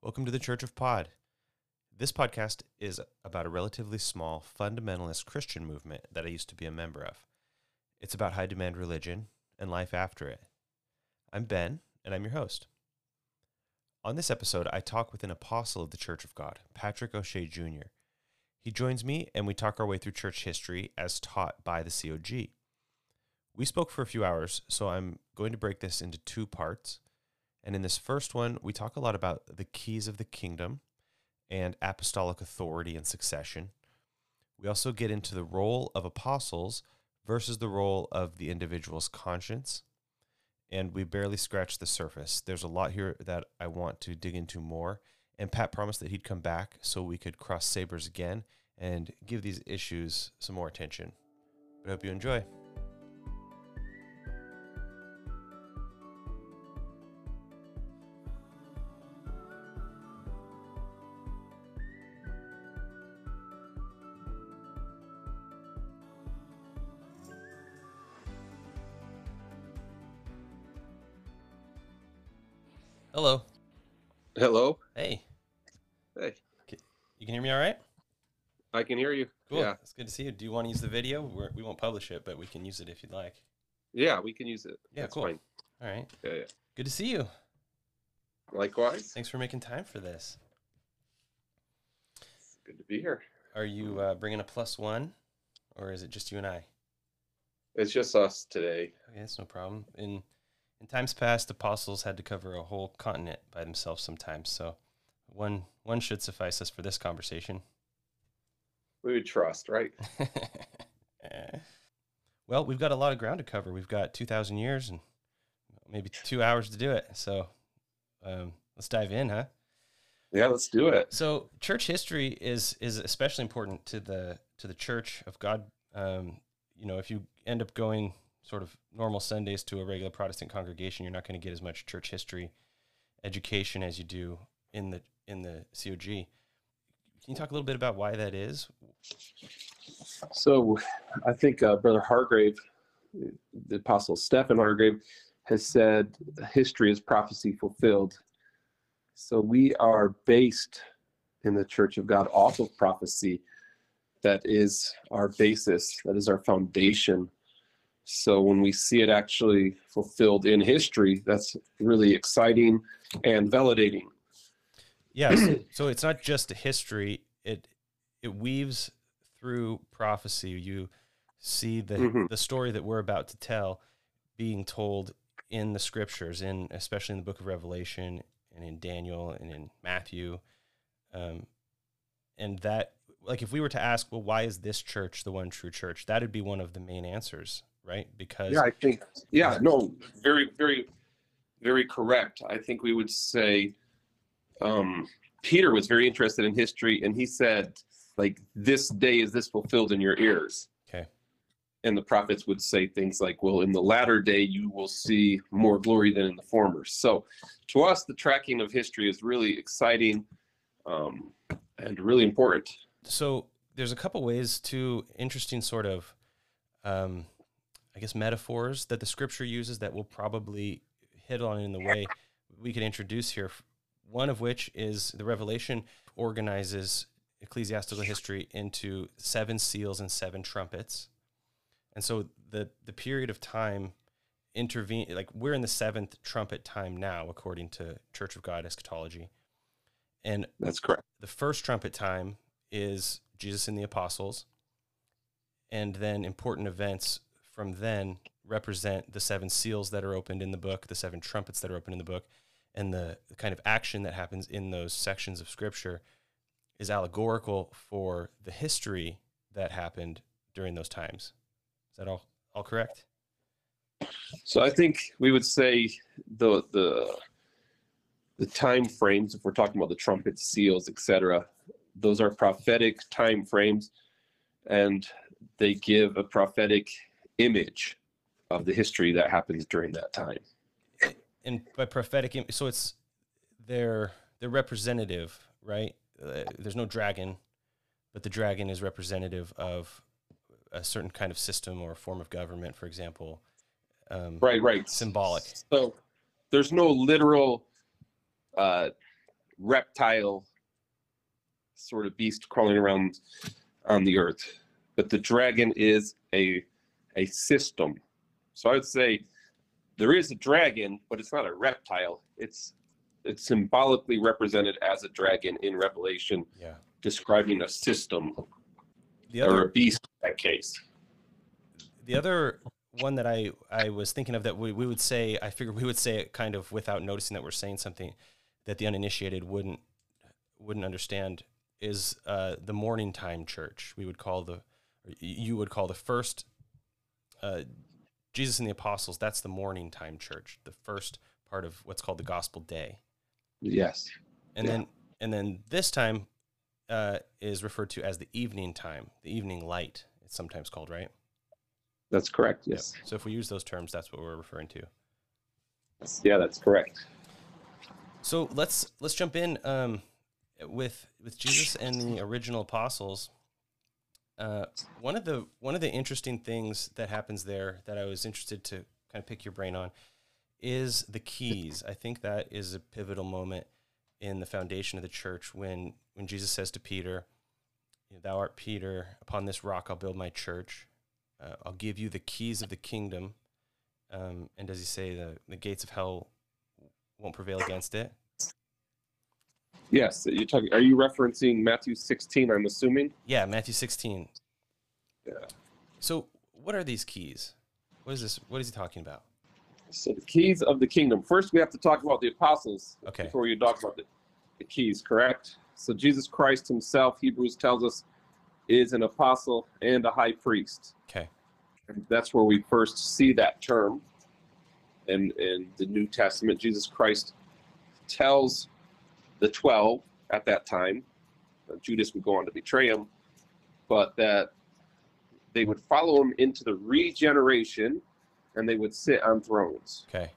Welcome to the Church of Pod. This podcast is about a relatively small fundamentalist Christian movement that I used to be a member of. It's about high demand religion and life after it. I'm Ben, and I'm your host. On this episode, I talk with an apostle of the Church of God, Patrick O'Shea Jr. He joins me, and we talk our way through church history as taught by the COG. We spoke for a few hours, so I'm going to break this into two parts. And in this first one, we talk a lot about the keys of the kingdom and apostolic authority and succession. We also get into the role of apostles versus the role of the individual's conscience. And we barely scratch the surface. There's a lot here that I want to dig into more. And Pat promised that he'd come back so we could cross sabers again and give these issues some more attention. But I hope you enjoy. Can hear you. Cool. Yeah, It's good to see you. Do you want to use the video? We're, we won't publish it, but we can use it if you'd like. yeah, we can use it. Yeah, That's cool. Fine. All right. Yeah, yeah. Good to see you. Likewise. Thanks for making time for this. It's good to be here. Are you uh, bringing a plus one, or is it just you and I? It's just us today. Okay, that's no problem. In in times past, apostles had to cover a whole continent by themselves sometimes. So one one should suffice us for this conversation. We would trust, right? well, we've got a lot of ground to cover. We've got two thousand years and maybe two hours to do it. So um, let's dive in, huh? Yeah, let's do it. So church history is is especially important to the to the Church of God. Um, you know, if you end up going sort of normal Sundays to a regular Protestant congregation, you're not going to get as much church history education as you do in the in the COG. Can you talk a little bit about why that is? So, I think uh, Brother Hargrave, the Apostle Stephen Hargrave, has said, "History is prophecy fulfilled." So we are based in the Church of God off of prophecy. That is our basis. That is our foundation. So when we see it actually fulfilled in history, that's really exciting and validating. Yes. so it's not just a history. It it weaves through prophecy. You see the Mhm. the story that we're about to tell being told in the scriptures, in especially in the book of Revelation and in Daniel and in Matthew. Um, and that like if we were to ask, well, why is this church the one true church? That'd be one of the main answers, right? Because Yeah, I think. Yeah, no, very, very, very correct. I think we would say um, Peter was very interested in history, and he said, like, "This day is this fulfilled in your ears." Okay. And the prophets would say things like, "Well, in the latter day, you will see more glory than in the former." So, to us, the tracking of history is really exciting um, and really important. so there's a couple ways to interesting sort of um, i guess metaphors that the scripture uses that we'll probably hit on in the way we could introduce here one of which is the revelation organizes ecclesiastical history into seven seals and seven trumpets and so the the period of time intervene like we're in the seventh trumpet time now according to church of god eschatology and That's correct. the first trumpet time is Jesus and the apostles. And then important events from then represent the seven seals that are opened in the book, the seven trumpets that are opened in the book, and the, kind of action that happens in those sections of scripture is allegorical for the history that happened during those times. Is that all all correct? So I think we would say the the the time frames, if we're talking about the trumpets, seals, etc., those are prophetic time frames, and they give a prophetic image of the history that happens during that time. And by prophetic im- so it's they're they're representative right uh, there's no dragon but the dragon is representative of a certain kind of system or form of government for example um, Right, right. symbolic So there's no literal uh, reptile sort of beast crawling around on the earth. But the dragon is a a system. So I would say there is a dragon, but it's not a reptile. It's it's symbolically represented as a dragon in Revelation, Yeah. describing a system The or a beast in that case. the other one that I I was thinking of that we, we would say I figured we would say it kind of without noticing that we're saying something that the uninitiated wouldn't wouldn't understand is uh, the morning time church. We would call the you would call the first uh, Jesus and the apostles. That's the morning time church, the first part of what's called the gospel day. Yes. and Yeah. then and then this time uh, is referred to as the evening time, the evening light. It's sometimes called, right? That's correct. Yep. Yes. So if we use those terms, that's what we're referring to. Yeah, that's correct. So let's let's jump in um, with with Jesus and the original apostles. Uh, one of the one of the interesting things that happens there that I was interested to kind of pick your brain on is the keys. I think that is a pivotal moment in the foundation of the church when when Jesus says to Peter, "Thou art Peter; upon this rock I'll build my church. Uh, I'll give you the keys of the kingdom." Um, and does he say the the gates of hell won't prevail against it? Yes. You're talking. Are you referencing Matthew 16? I'm assuming. Yeah, Matthew 16. Yeah. So, what are these keys? What is this? What is he talking about? So the keys of the kingdom. First, we have to talk about the apostles Okay. before you talk about the, the keys. Correct. So Jesus Christ Himself, Hebrews tells us, is an apostle and a high priest. Okay. And that's where we first see that term. In in the New Testament, Jesus Christ tells the twelve at that time. uh, Judas would go on to betray him, but that they would follow him into the regeneration and they would sit on thrones. Okay.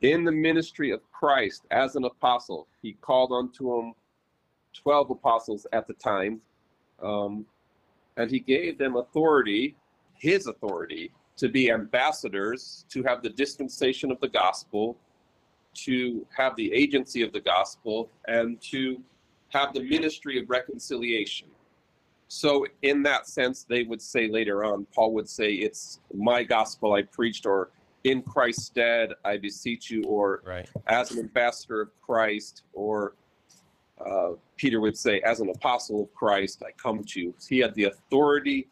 In the ministry of Christ as an apostle, he called unto him 12 apostles at the time, um, and he gave them authority, his authority, to be ambassadors, to have the dispensation of the gospel, to have the agency of the gospel, and to have the ministry of reconciliation. So, in that sense, they would say later on, Paul would say, It's my gospel I preached, or in Christ's stead, I beseech you, or Right. as an ambassador of Christ, or uh, Peter would say, as an apostle of Christ, I come to you. He had the authority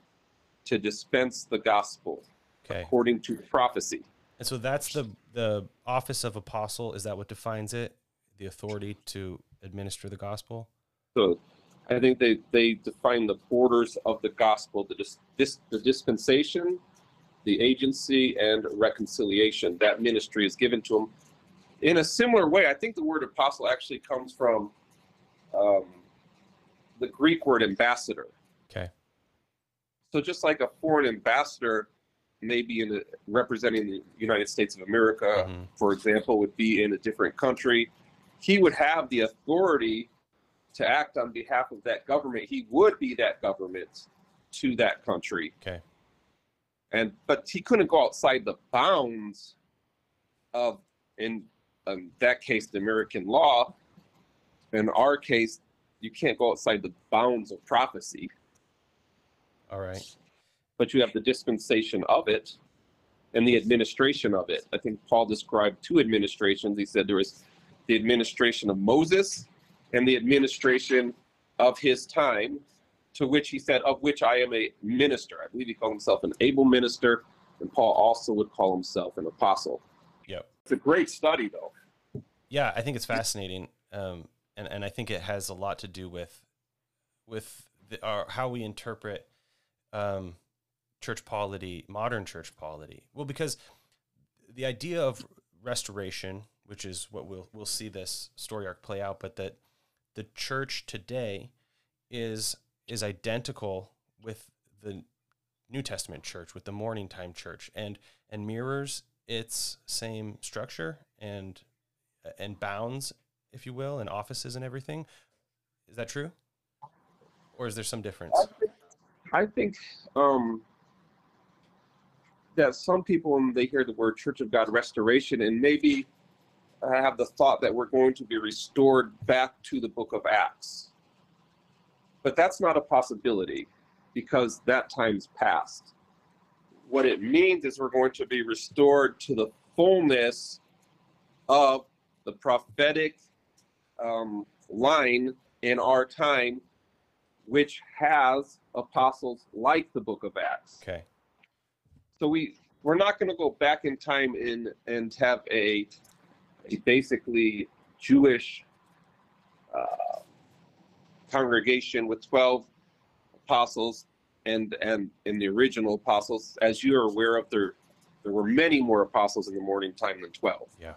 to dispense the gospel Okay. according to prophecy. And so that's the the office of apostle. Is that what defines it? The authority to administer the gospel. So I think they, they define the borders of the gospel, the, dis, dis, the dispensation, the agency, and reconciliation. That ministry is given to them. In a similar way, I think the word apostle actually comes from um, the Greek word ambassador. Okay. So just like a foreign ambassador may be in a, representing the United States of America, Mhm. for example, would be in a different country, he would have the authority to act on behalf of that government. He would be that government to that country. Okay. And but he couldn't go outside the bounds of in um, that case the American law. In our case, you can't go outside the bounds of prophecy All right. But you have the dispensation of it and the administration of it. I think Paul described two administrations. He said there was the administration of Moses and the administration of his time, to which he said, of which I am a minister. I believe he called himself an able minister, and Paul also would call himself an apostle. Yep. It's a great study, though. Yeah, I think it's fascinating, um, and and I think it has a lot to do with with the, our, how we interpret um, church polity, modern church polity. Well, because the idea of restoration, which is what we'll we'll see this story arc play out, but that the church today is is identical with the New Testament church, with the morning time church, and and mirrors its same structure and and bounds, if you will, and offices and everything. Is that true? Or is there some difference? I think um, that some people, when they hear the word Church of God Restoration, and maybe have the thought that we're going to be restored back to the book of Acts. But that's not a possibility because that time's past. What it means is we're going to be restored to the fullness of the prophetic um, line in our time, which has apostles like the book of Acts. Okay. So we we're not going to go back in time and and have a, a basically Jewish uh, congregation with twelve apostles and and in the original apostles, as you are aware of, there there were many more apostles in the morning time than twelve. Yeah.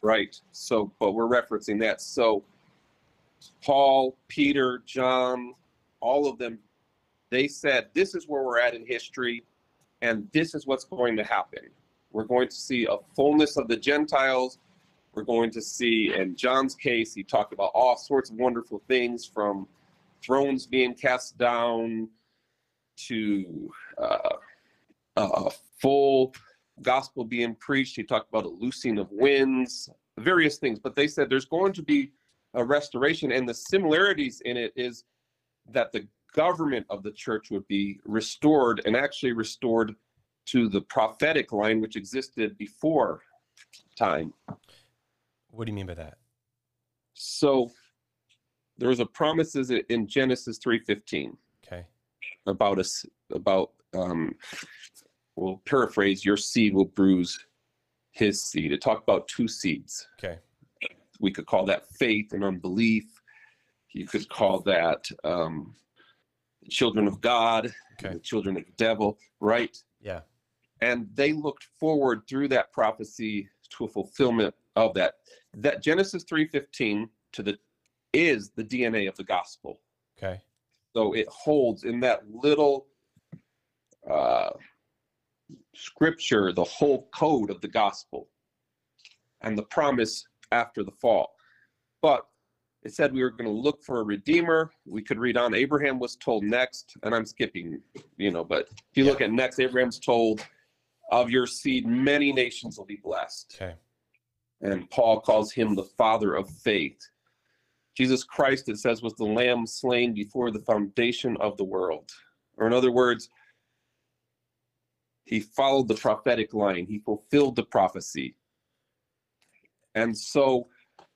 Right. So, but we're referencing that. So, Paul, Peter, John, all of them, they said, "This is where we're at in history, and this is what's going to happen. We're going to see a fullness of the Gentiles." We're going to see, in John's case, he talked about all sorts of wonderful things from thrones being cast down to uh, a full gospel being preached. He talked about a loosing of winds, various things. But they said there's going to be a restoration, and the similarities in it is that the government of the church would be restored and actually restored to the prophetic line which existed before time. What do you mean by that? So there was a promises in Genesis 3:15 Okay. about us about um we'll paraphrase your seed will bruise his seed it talked about two seeds Okay. we could call that faith and unbelief you could call that um children of god Okay. the children of the devil right Yeah. and they looked forward through that prophecy to a fulfillment of that that genesis 3.15 to the is the dna of the gospel Okay. so it holds in that little uh, scripture the whole code of the gospel and the promise after the fall. But it said we were going to look for a redeemer. We could read on. Abraham was told next, and I'm skipping, you know, but if you look at next, Abraham's told, of your seed, many nations will be blessed. Okay. And Paul calls him the father of faith. Jesus Christ, it says, was the lamb slain before the foundation of the world. Or, in other words, he followed the prophetic line, he fulfilled the prophecy. And so,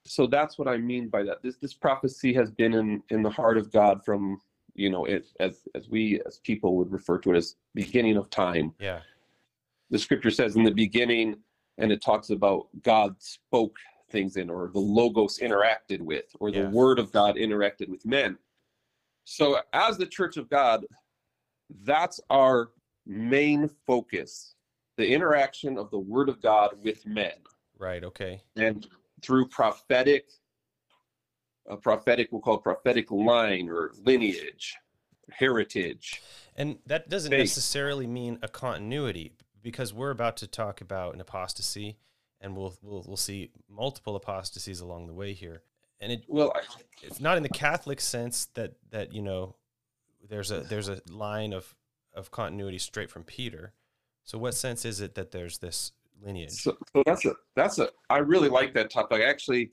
so that's what I mean by that. This this prophecy has been in in the heart of God from you know it as as we as people would refer to it as beginning of time. Yeah. The scripture says in the beginning, and it talks about God spoke things in, or the logos interacted with, or the Yeah. word of God interacted with men. So as the church of God, that's our main focus, the interaction of the word of God with men Right. Okay. and through prophetic a prophetic we'll call it prophetic line or lineage heritage And that doesn't Faith. necessarily mean a continuity because we're about to talk about an apostasy and we'll we'll we'll see multiple apostasies along the way here. And it well I, it's not in the Catholic sense that that you know there's a there's a line of of continuity straight from Peter. So what sense is it that there's this lineage? so, so that's a that's a i really like that topic i actually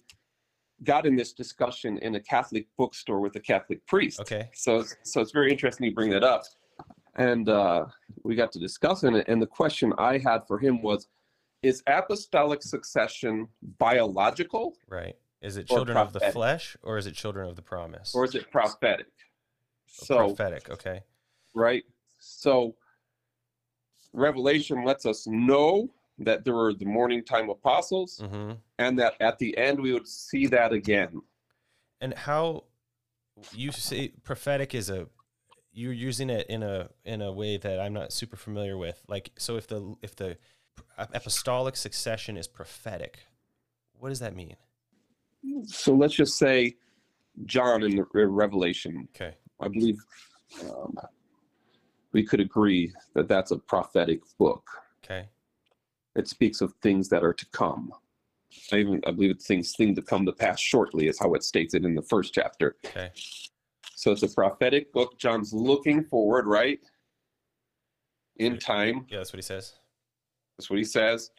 got in this discussion in a catholic bookstore with a catholic priest Okay. so so it's very interesting you bring that up and uh, we got to discussing it and the question i had for him was is apostolic succession biological Right. Is it children of the flesh or is it children of the promise? or is it prophetic Or so prophetic, okay. right? So Revelation lets us know that there were the morning time apostles hmm and that at the end we would see that again. And how you say prophetic is a you're using it in a in a way that I'm not super familiar with. Like so if the if the apostolic succession is prophetic, what does that mean? So let's just say John in the Re- Revelation, Okay. I believe um, we could agree that that's a prophetic book. Okay. It speaks of things that are to come. I even I believe it's things things to come to pass shortly is how it states it in the first chapter. Okay. So it's a prophetic book. John's looking forward, right? In time. Yeah, that's what he says. That's what he says.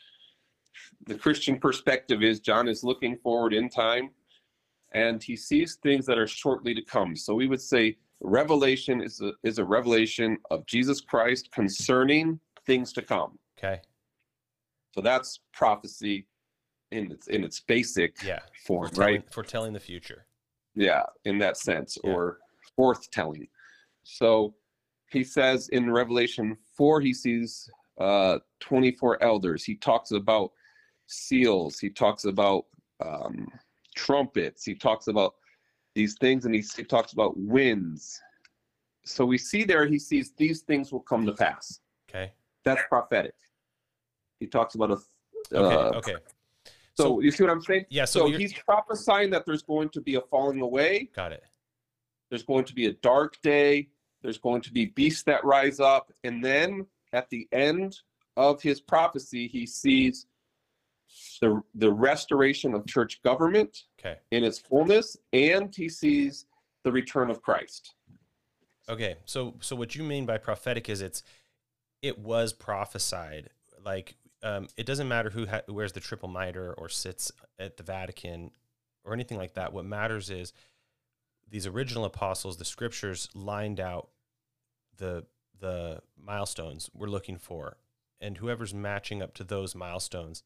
the Christian perspective is John is looking forward in time and he sees things that are shortly to come. So we would say revelation is a, is a revelation of Jesus Christ concerning things to come. Okay. So that's prophecy in its in its basic Yeah. form, Foretelling, right? foretelling the future. Yeah, in that sense, Yeah. or forth telling. So he says in Revelation 4, he sees uh, 24 elders. He talks about seals. He talks about um, trumpets. He talks about these things, and he, he talks about winds. So we see there, he sees these things will come to pass. Okay. That's prophetic. He talks about a. Okay. uh, okay. so, So- you see what I'm saying? Yeah. So, So he's prophesying that there's going to be a falling away got it. there's going to be a dark day there's going to be beasts that rise up and then at the end of his prophecy he sees the the restoration of church government Okay. in its fullness and he sees the return of christ Okay. So, so what you mean by prophetic is it's, it was prophesied. Like, um, it doesn't matter who ha- wears the triple mitre or sits at the Vatican or anything like that. What matters is these original apostles, the scriptures lined out the the milestones we're looking for, and whoever's matching up to those milestones,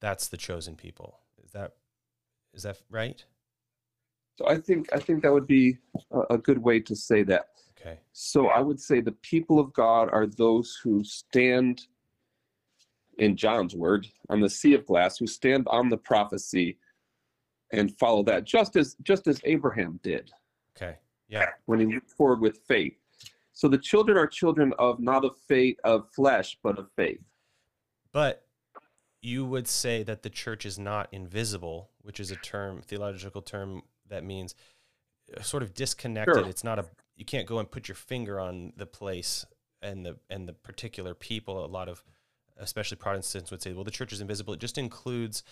that's the chosen people. Is that is that right? so i think i think that would be a, a good way to say that Okay. so i would say the people of god are those who stand in john's word on the sea of glass who stand on the prophecy and follow that just as just as abraham did Okay. Yeah. when he moved forward with faith so the children are children of not of faith of flesh but of faith But you would say that the church is not invisible, which is a term, theological term that means uh, sort of disconnected. Sure. It's not a you can't go and put your finger on the place and the and the particular people. A lot of especially Protestants would say, well, the church is invisible. It just includes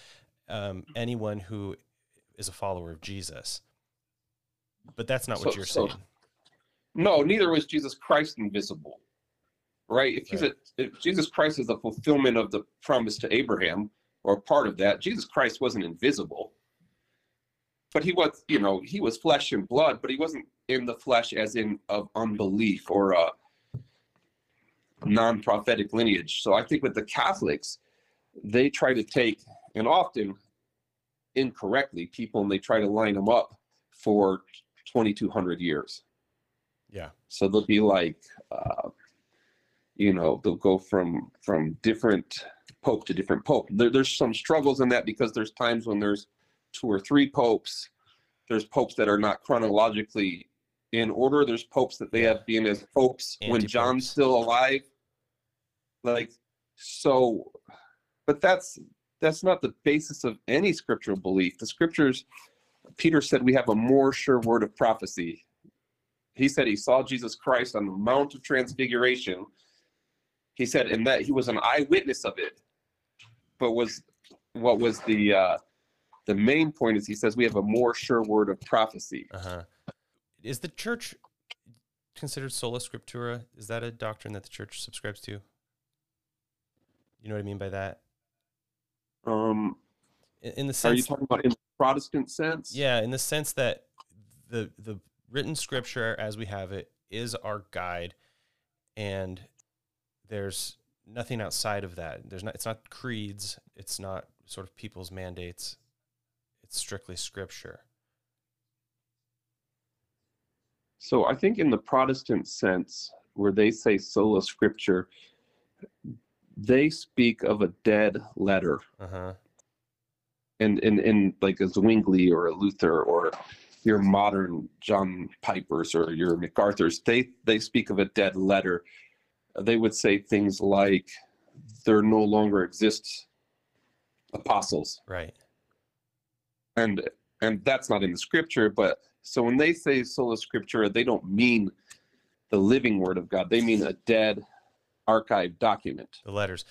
um, anyone who is a follower of Jesus. But that's not what you're so- saying. no neither was jesus christ invisible right if he's a if jesus christ is a fulfillment of the promise to abraham or part of that jesus christ wasn't invisible but he was you know he was flesh and blood but he wasn't in the flesh as in of unbelief or a non-prophetic lineage so i think with the catholics they try to take and often incorrectly people and they try to line them up for 2200 years Yeah. so they'll be like, uh, you know, they'll go from from different pope to different pope. There, there's some struggles in that because there's times when there's two or three popes. There's popes that are not chronologically in order. There's popes that they have been as popes when John's still alive. Like so, but that's that's not the basis of any scriptural belief. The scriptures, Peter said, we have a more sure word of prophecy he said he saw Jesus Christ on the Mount of Transfiguration. He said, and that he was an eyewitness of it. But was what was the uh, the main point is he says we have a more sure word of prophecy. Uh huh. Is the church considered sola scriptura? Is that a doctrine that the church subscribes to? You know what I mean by that? Um, In, in the are you sense, talking about in the Protestant sense? yeah, in the sense that the the written scripture as we have it is our guide, and there's nothing outside of that. There's not. It's not creeds. It's not sort of people's mandates. It's strictly scripture. So I think in the Protestant sense, where they say sola scripture, they speak of a dead letter. Uh huh. and in in like a Zwingli or a Luther or your modern John Pipers or your MacArthur's, they they speak of a dead letter. They would say things like, "There no longer exists apostles," Right. and and that's not in the scripture. But so when they say sola scriptura, they don't mean the living word of God. They mean a dead archived document. the letters.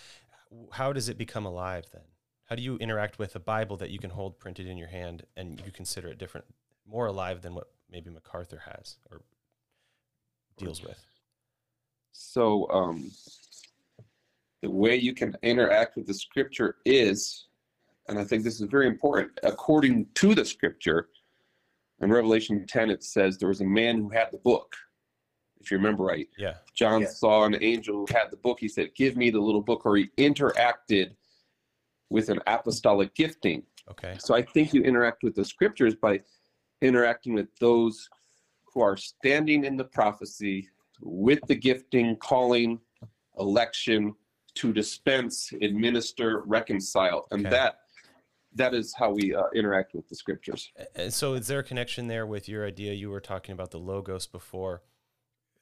How does it become alive then? How do you interact with a Bible that you can hold printed in your hand and you consider it different, more alive than what maybe MacArthur has or deals with? So um, the way you can interact with the scripture is, and I think this is very important, according to the scripture, in Revelation 10, it says there was a man who had the book, if you remember right. Yeah. John Yeah. saw an angel who had the book. He said, Give me the little book, or he interacted with an apostolic gifting. Okay. So I think you interact with the scriptures by interacting with those who are standing in the prophecy with the gifting, calling, election to dispense, administer, reconcile, and Okay. that that is how we uh, interact with the scriptures. And so, is there a connection there with your idea? You were talking about the logos before.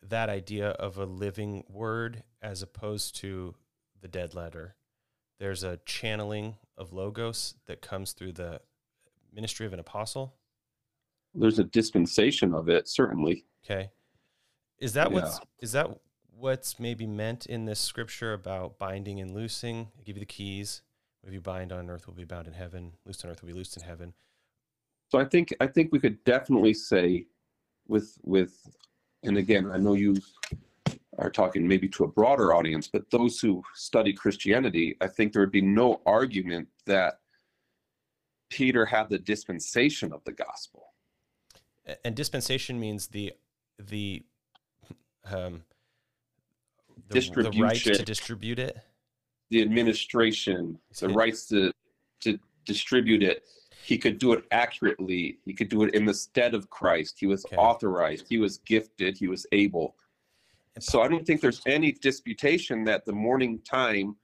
That idea of a living word as opposed to the dead letter. There's a channeling of logos that comes through the ministry of an apostle. There's a dispensation of it, certainly. Okay. Is that what's is that what's maybe meant in this scripture about binding and loosing? I give you the keys. What you bind on earth will be bound in heaven. Loosed on earth will be loosed in heaven. So I think I think we could definitely say with with and again I know you are talking maybe to a broader audience, but those who study Christianity, I think there would be no argument that Peter had the dispensation of the gospel. And dispensation means the the um the, the right to distribute it. The administration, the rights to to distribute it. He could do it accurately. He could do it in the stead of Christ. He was Okay. authorized. He was gifted. He was able. So I don't think there's any disputation that the morning time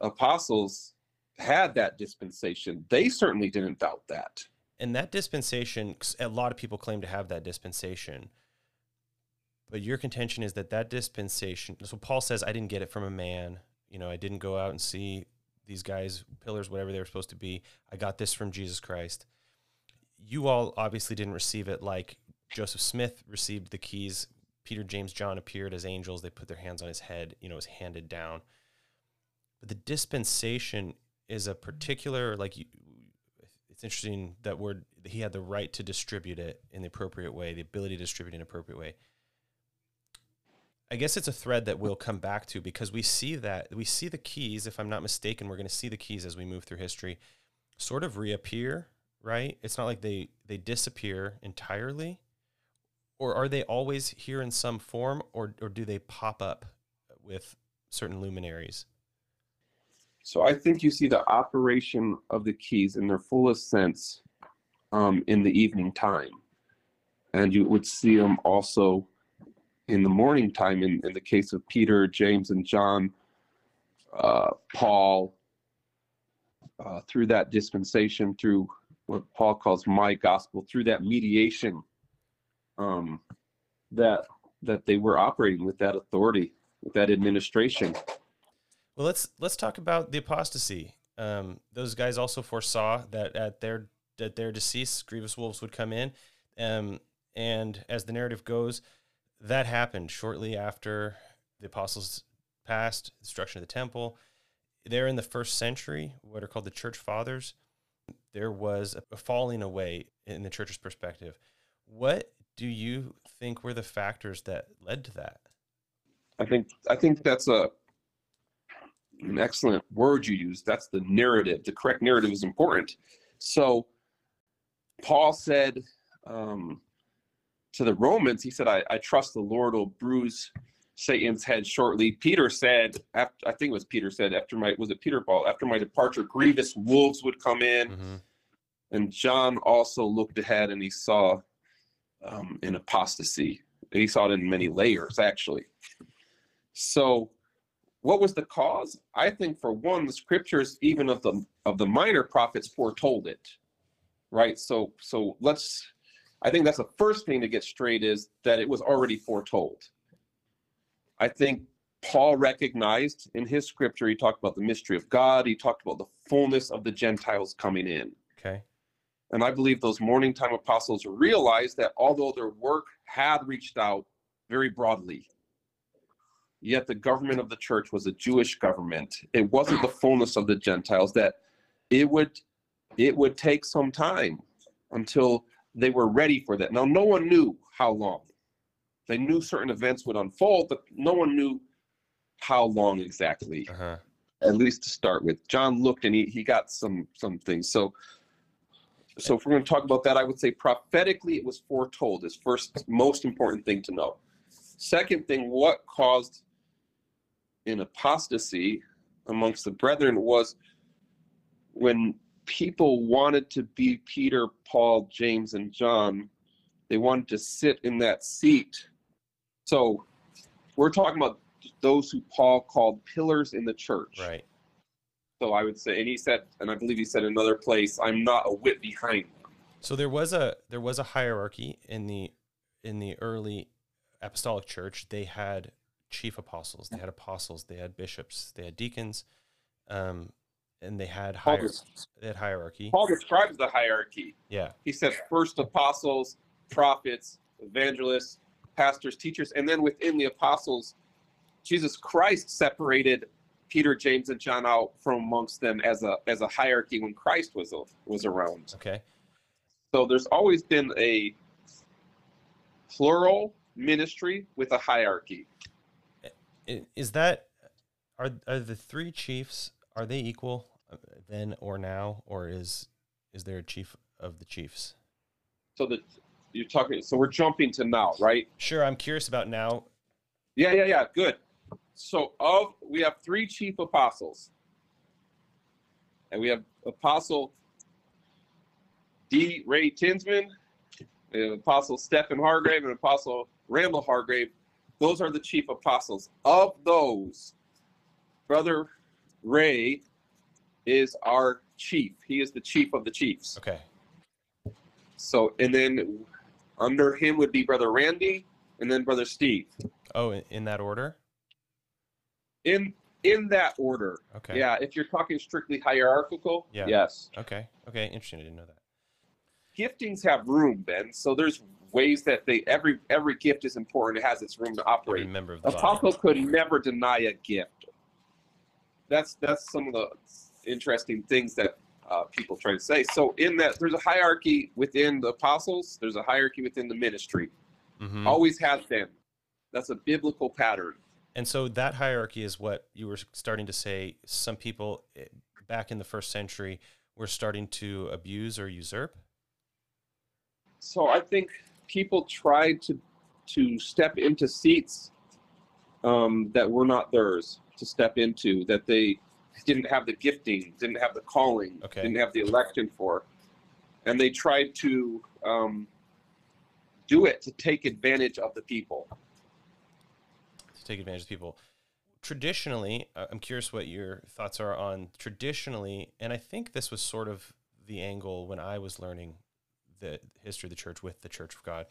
apostles had that dispensation. They certainly didn't doubt that. And that dispensation, a lot of people claim to have that dispensation. But your contention is that that dispensation, so Paul says, I didn't get it from a man. You know, I didn't go out and see these guys, pillars, whatever they were supposed to be. I got this from Jesus Christ. You all obviously didn't receive it like Joseph Smith received the keys. Peter, James, John appeared as angels. They put their hands on his head. You know, it was handed down. But the dispensation is a particular, like, it's interesting that word he had the right to distribute it in the appropriate way the ability to distribute in an appropriate way i guess it's a thread that we'll come back to because we see that we see the keys if i'm not mistaken we're going to see the keys as we move through history sort of reappear right? It's not like they they disappear entirely. Or are they always here in some form or or do they pop up with certain luminaries? So I think you see the operation of the keys in their fullest sense um, in the evening time. And you would see them also in the morning time in, in the case of Peter, James, and John, uh, Paul, uh, through that dispensation, through what Paul calls my gospel, through that mediation um, that that they were operating with that authority, with that administration. Well, let's let's talk about the apostasy. Um, those guys also foresaw that at their at their decease, grievous wolves would come in, um, and as the narrative goes, that happened shortly after the apostles passed, destruction of the temple. There in the first century, what are called the church fathers, there was a falling away in the church's perspective. What do you think were the factors that led to that? I think I think that's a an excellent word you use. That's the narrative. The correct narrative is important. So Paul said um, to the Romans, he said, I, I trust the Lord will bruise Satan's head shortly. Peter said, after, I think it was Peter said, after my, was it Peter Paul? After my departure, grievous wolves would come in. Mhm. And John also looked ahead and he saw um, an apostasy. He saw it in many layers, actually. So, what was the cause? I think, for one, the scriptures, even of the of the minor prophets, foretold it. Right. So, so let's. I think that's the first thing to get straight is that it was already foretold. I think Paul recognized in his scripture, he talked about the mystery of God. He talked about the fullness of the Gentiles coming in. Okay. And I believe those morning time apostles realized that although their work had reached out very broadly, yet the government of the church was a Jewish government. It wasn't the fullness of the Gentiles that it would it would take some time until they were ready for that. Now no one knew how long. They knew certain events would unfold, but no one knew how long exactly Uh-huh. at least to start with. John looked and he, he got some some things. So so if we're going to talk about that, I would say prophetically it was foretold is first most important thing to know. Second thing, what caused an apostasy amongst the brethren was when people wanted to be Peter, Paul, James, and John, they wanted to sit in that seat. So we're talking about those who Paul called pillars in the church. Right. So I would say, and he said, and I believe he said in another place, I'm not a whit behind. them." So there was a there was a hierarchy in the in the early apostolic church. They had chief apostles, they had apostles, they had bishops, they had deacons, um, and they had des- they had hierarchy. Paul describes the hierarchy. Yeah. He says first apostles, prophets, evangelists, pastors, teachers, and then within the apostles, Jesus Christ separated Peter, James, and John out from amongst them as a as a hierarchy when Christ was was around. Okay. So there's always been a plural ministry with a hierarchy. Is that are are the three chiefs are they equal uh, then or now or is is there a chief of the chiefs? So that you're talking. So we're jumping to now, right? Sure, I'm curious about now. Yeah, yeah, yeah. Good. So of we have three chief apostles, and we have Apostle D. Ray Tinsman, we have Apostle Stephen Hargrave, and Apostle Randall Hargrave. Those are the chief apostles. Of those, Brother Ray is our chief. He is the chief of the chiefs. Okay. So, and then under him would be Brother Randy, and then Brother Steve. Oh, in, that order? In in that order. Okay. Yeah, if you're talking strictly hierarchical, Yeah. yes. Okay. Okay, interesting. I didn't know that. Giftings have room, Ben. So there's ways that they every every gift is important. It has its room to Every operate. member of the body. Apostle could never deny a gift. That's that's some of the interesting things that uh, people try to say. So in that, there's a hierarchy within the apostles. There's a hierarchy within the ministry. Mhm. Always has been. That's a biblical pattern. And so that hierarchy is what you were starting to say. Some people eh, back in the first century were starting to abuse or usurp. So I think people tried to to step into seats um, that were not theirs to step into, that they didn't have the gifting, didn't have the calling, Okay. didn't have the election for, and they tried to um, do it to take advantage of the people. to take advantage of people. Traditionally, uh, I'm curious what your thoughts are on traditionally, and I think this was sort of the angle when I was learning the history of the church with the Church of God.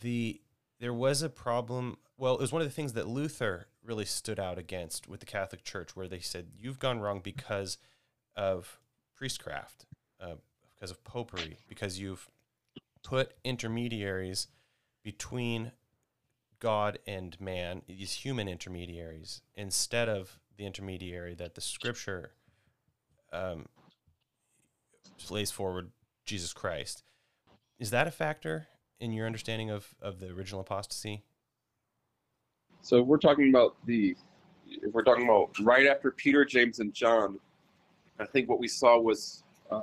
The there was a problem. Well, it was one of the things that Luther really stood out against with the Catholic Church, where they said you've gone wrong because of priestcraft, uh, because of popery, because you've put intermediaries between God and man, these human intermediaries, instead of the intermediary that the scripture um, lays forward, Jesus Christ. Is that a factor in your understanding of, of the original apostasy? So we're talking about the, if we're talking about right after Peter, James, and John, I think what we saw was uh,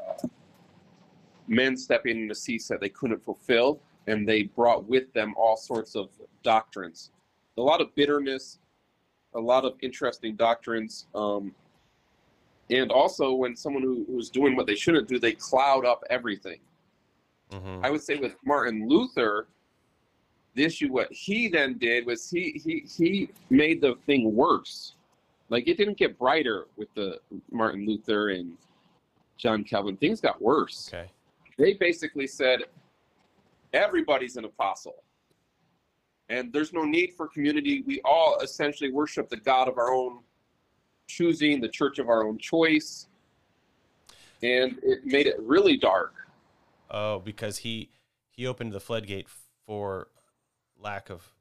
men stepping into seats that they couldn't fulfill, and they brought with them all sorts of doctrines, a lot of bitterness, a lot of interesting doctrines, um, and also when someone who, who's doing what they shouldn't do, they cloud up everything. Mm-hmm. I would say with Martin Luther, the issue what he then did was he he he made the thing worse. Like it didn't get brighter with the Martin Luther and John Calvin. Things got worse. Okay. They basically said everybody's an apostle. And there's no need for community. We all essentially worship the God of our own choosing, the church of our own choice. And it made it really dark. Oh, because he he opened the floodgate for lack of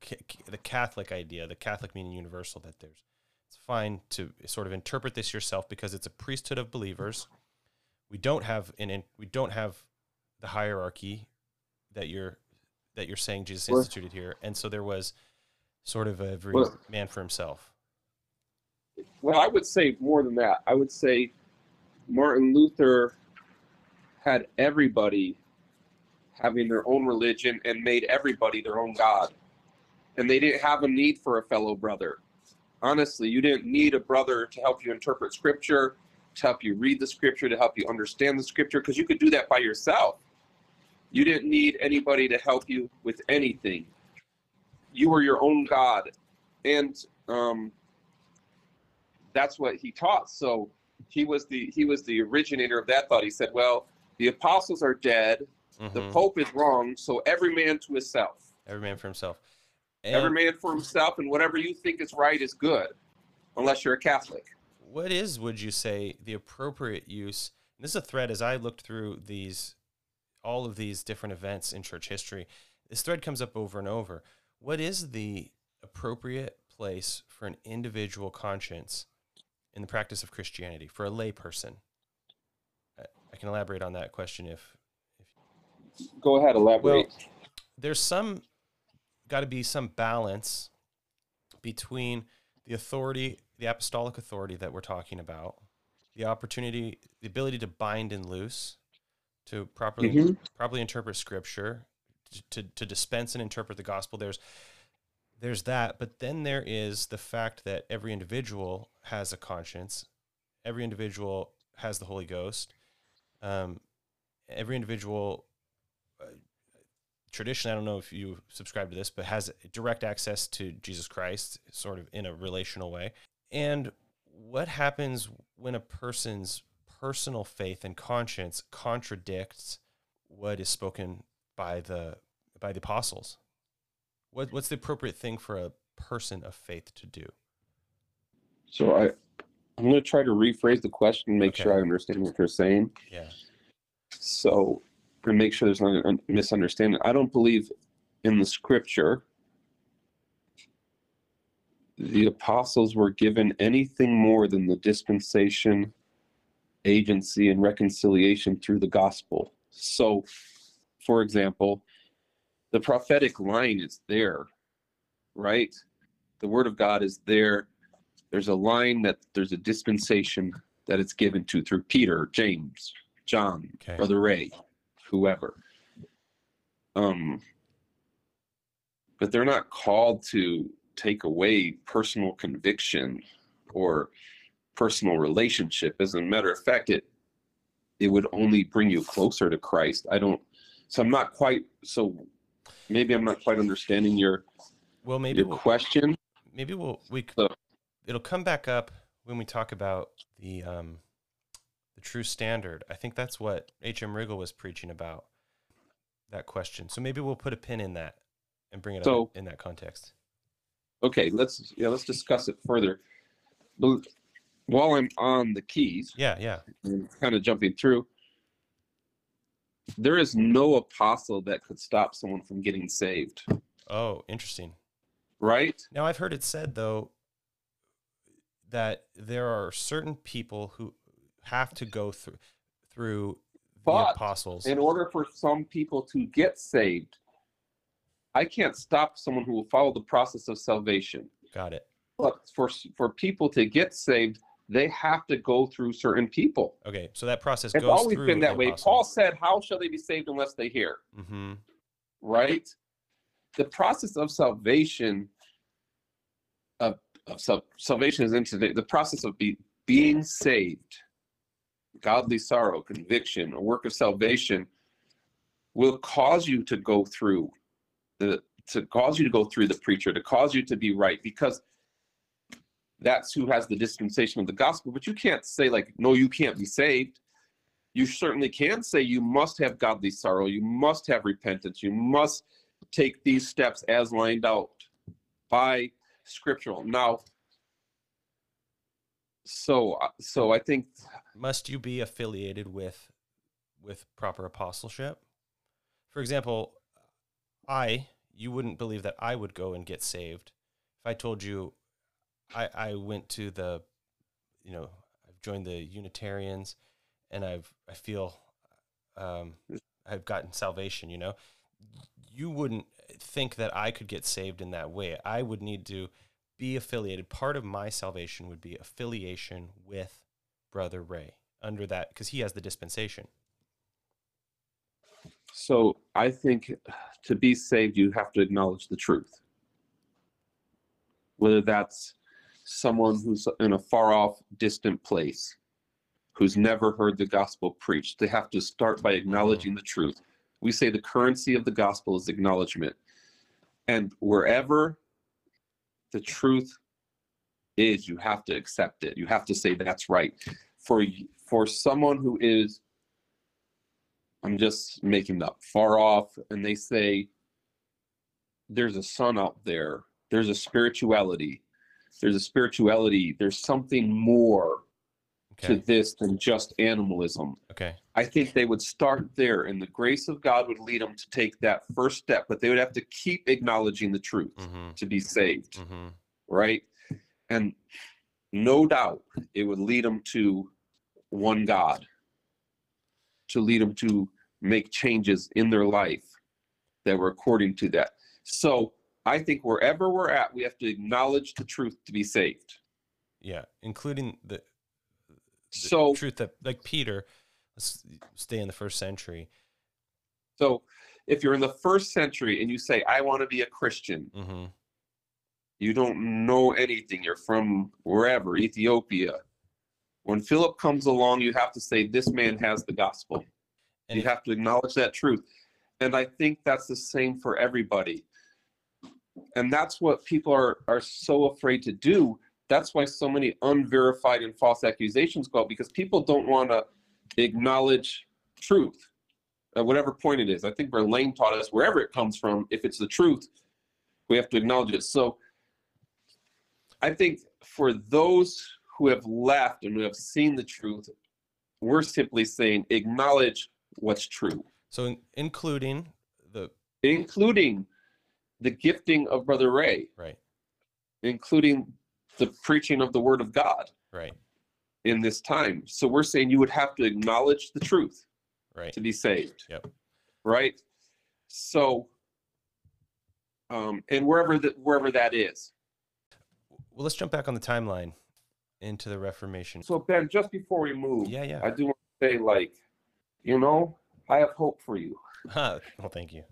ca- the Catholic idea, the Catholic meaning universal. That there's it's fine to sort of interpret this yourself because it's a priesthood of believers. We don't have an in, we don't have the hierarchy that you're that you're saying Jesus Well- instituted here, and so there was sort of every Well- man for himself. Well, I would say more than that. I would say Martin Luther had everybody having their own religion and made everybody their own God. And they didn't have a need for a fellow brother. Honestly, you didn't need a brother to help you interpret scripture, to help you read the scripture, to help you understand the scripture, because you could do that by yourself. You didn't need anybody to help you with anything. You were your own God. And um, that's what he taught. So he was the he was the originator of that thought. He said, "Well, the apostles are dead. The Mhm. pope is wrong. So every man to himself. Every man for himself. every man for himself, and whatever you think is right is good, unless you're a Catholic." what is, would you say, the appropriate use? And this is a thread as I looked through these, all of these different events in church history. This thread comes up over and over. What is the appropriate place for an individual conscience in the practice of Christianity for a layperson? I, can elaborate on that question if if... Go ahead, elaborate. Well, there's some got to be some balance between the authority, the apostolic authority that we're talking about, the opportunity, the ability to bind and loose, to properly Mhm. properly interpret scripture, to, to to dispense and interpret the gospel. There's there's that, but then there is the fact that every individual has a conscience, every individual has the Holy Ghost, um, every individual uh, traditionally, I don't know if you subscribe to this, but has direct access to Jesus Christ, sort of in a relational way. And what happens when a person's personal faith and conscience contradicts what is spoken by the by the apostles? What what's the appropriate thing for a person of faith to do? So I, I'm going to try to rephrase the question, make Okay. sure I understand what you're saying. Yeah. So, and make sure there's not a misunderstanding. I don't believe in the scripture the apostles were given anything more than the dispensation, agency, and reconciliation through the gospel. So, for example, the prophetic line is there, right? The word of God is there. There's a line that there's a dispensation that it's given to through Peter, James, John, Okay. Brother Ray, whoever. Um, but they're not called to take away personal conviction or personal relationship. As a matter of fact, it it would only bring you closer to Christ. I don't. So I'm not quite. So maybe I'm not quite understanding your Well, maybe your we'll, question. maybe we'll we So- it'll come back up when we talk about the um the true standard. I think that's what H.M. Riggle was preaching about that question. So maybe we'll put a pin in that and bring it So- up in that context. Okay, let's yeah, let's discuss it further. But while I'm on the keys, Yeah, yeah. and kind of jumping through, there is no apostle that could stop someone from getting saved, Oh, interesting. right? Now I've heard it said though that there are certain people who have to go through through the apostles. In order for some people to get saved, I can't stop someone who will follow the process of salvation. Got it. But for for people to get saved, they have to go through certain people. Okay, so that process It's goes always through been that way. apostle. Paul said, "How shall they be saved unless they hear?" Mm-hmm. right? The process of salvation of, sal- salvation is into the, the process of be, being saved. Godly sorrow, conviction, a work of salvation will cause you to go through the to cause you to go through the preacher, to cause you to be right, because that's who has the dispensation of the gospel. But you can't say like, no, you can't be saved. You certainly can say you must have godly sorrow, you must have repentance, you must take these steps as lined out by scriptural. Now, so uh, so I think Must you be affiliated with with proper apostleship? For example, I you wouldn't believe that I would go and get saved if I told you I I went to the you know I've joined the Unitarians and I've I feel um, I've gotten salvation. You know, you wouldn't think that I could get saved in that way. I would need to be affiliated. Part of my salvation would be affiliation with Brother Ray under that because he has the dispensation. So I think to be saved, you have to acknowledge the truth. Whether that's someone who's in a far off, distant place, who's never heard the gospel preached, they have to start by mm-hmm. acknowledging the truth. We say the currency of the gospel is acknowledgement. And wherever the truth is, you have to accept it. You have to say that's right. For for someone who is I'm just making up far off, and they say there's a sun out there, there's a spirituality, there's a spirituality, there's something more Okay. to this than just animalism. Okay. I think they would start there, and the grace of God would lead them to take that first step, but they would have to keep acknowledging the truth Mm-hmm. to be saved, Mm-hmm. right? And no doubt it would lead them to one God, to lead them to make changes in their life that were according to that. So I think wherever we're at, we have to acknowledge the truth to be saved. Yeah, including the, the So, truth that, like Peter, let's stay in the first century. so if you're in the first century and you say, "I want to be a Christian," Mm-hmm. you don't know anything. You're from wherever, Ethiopia. When Philip comes along, you have to say, "This man has the gospel." And you have to acknowledge that truth and i think that's the same for everybody and that's what people are are so afraid to do that's why so many unverified and false accusations go out because people don't want to acknowledge truth at whatever point it is. I think Verlaine taught us wherever it comes from if it's the truth we have to acknowledge it. So i think for those who have left and who have seen the truth we're simply saying acknowledge what's true. So in, including the including the gifting of Brother Ray, right, including the preaching of the Word of God right, in this time. So we're saying you would have to acknowledge the truth right. to be saved. Yep. Right. So, um, and wherever that wherever that is. Well, let's jump back on the timeline into the Reformation. So Ben, just before we move, Yeah, yeah. I do want to say, like, you know, I have hope for you. Huh. Well, thank you.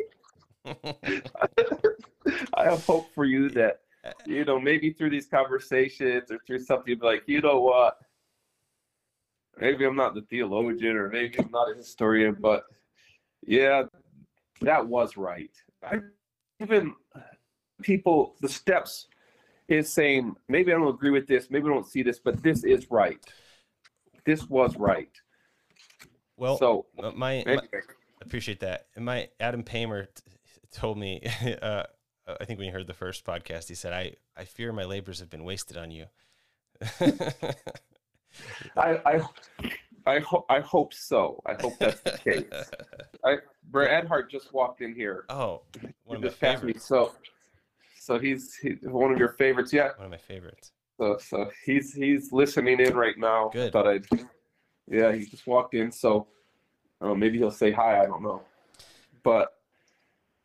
I have hope for you that you know maybe through these conversations or through something like, you know what? Maybe I'm not the theologian or maybe I'm not a historian, but yeah, that was right. I, even people, the steps is saying maybe I don't agree with this, maybe I don't see this, but this is right. This was right. well, so my, my appreciate that. And my Adam Paymer t- told me, uh, I think when he heard the first podcast, he said, "I I fear my labors have been wasted on you." I I I, ho- I hope so. I hope that's the case. I Brad Edhart just walked in here. oh, one of my just passed me. So, so he's, he's one of your favorites. Yeah. One of my favorites. So, so he's he's listening in right now. Good. Thought I'd. Yeah, he just walked in. So, uh, maybe he'll say hi. I don't know. But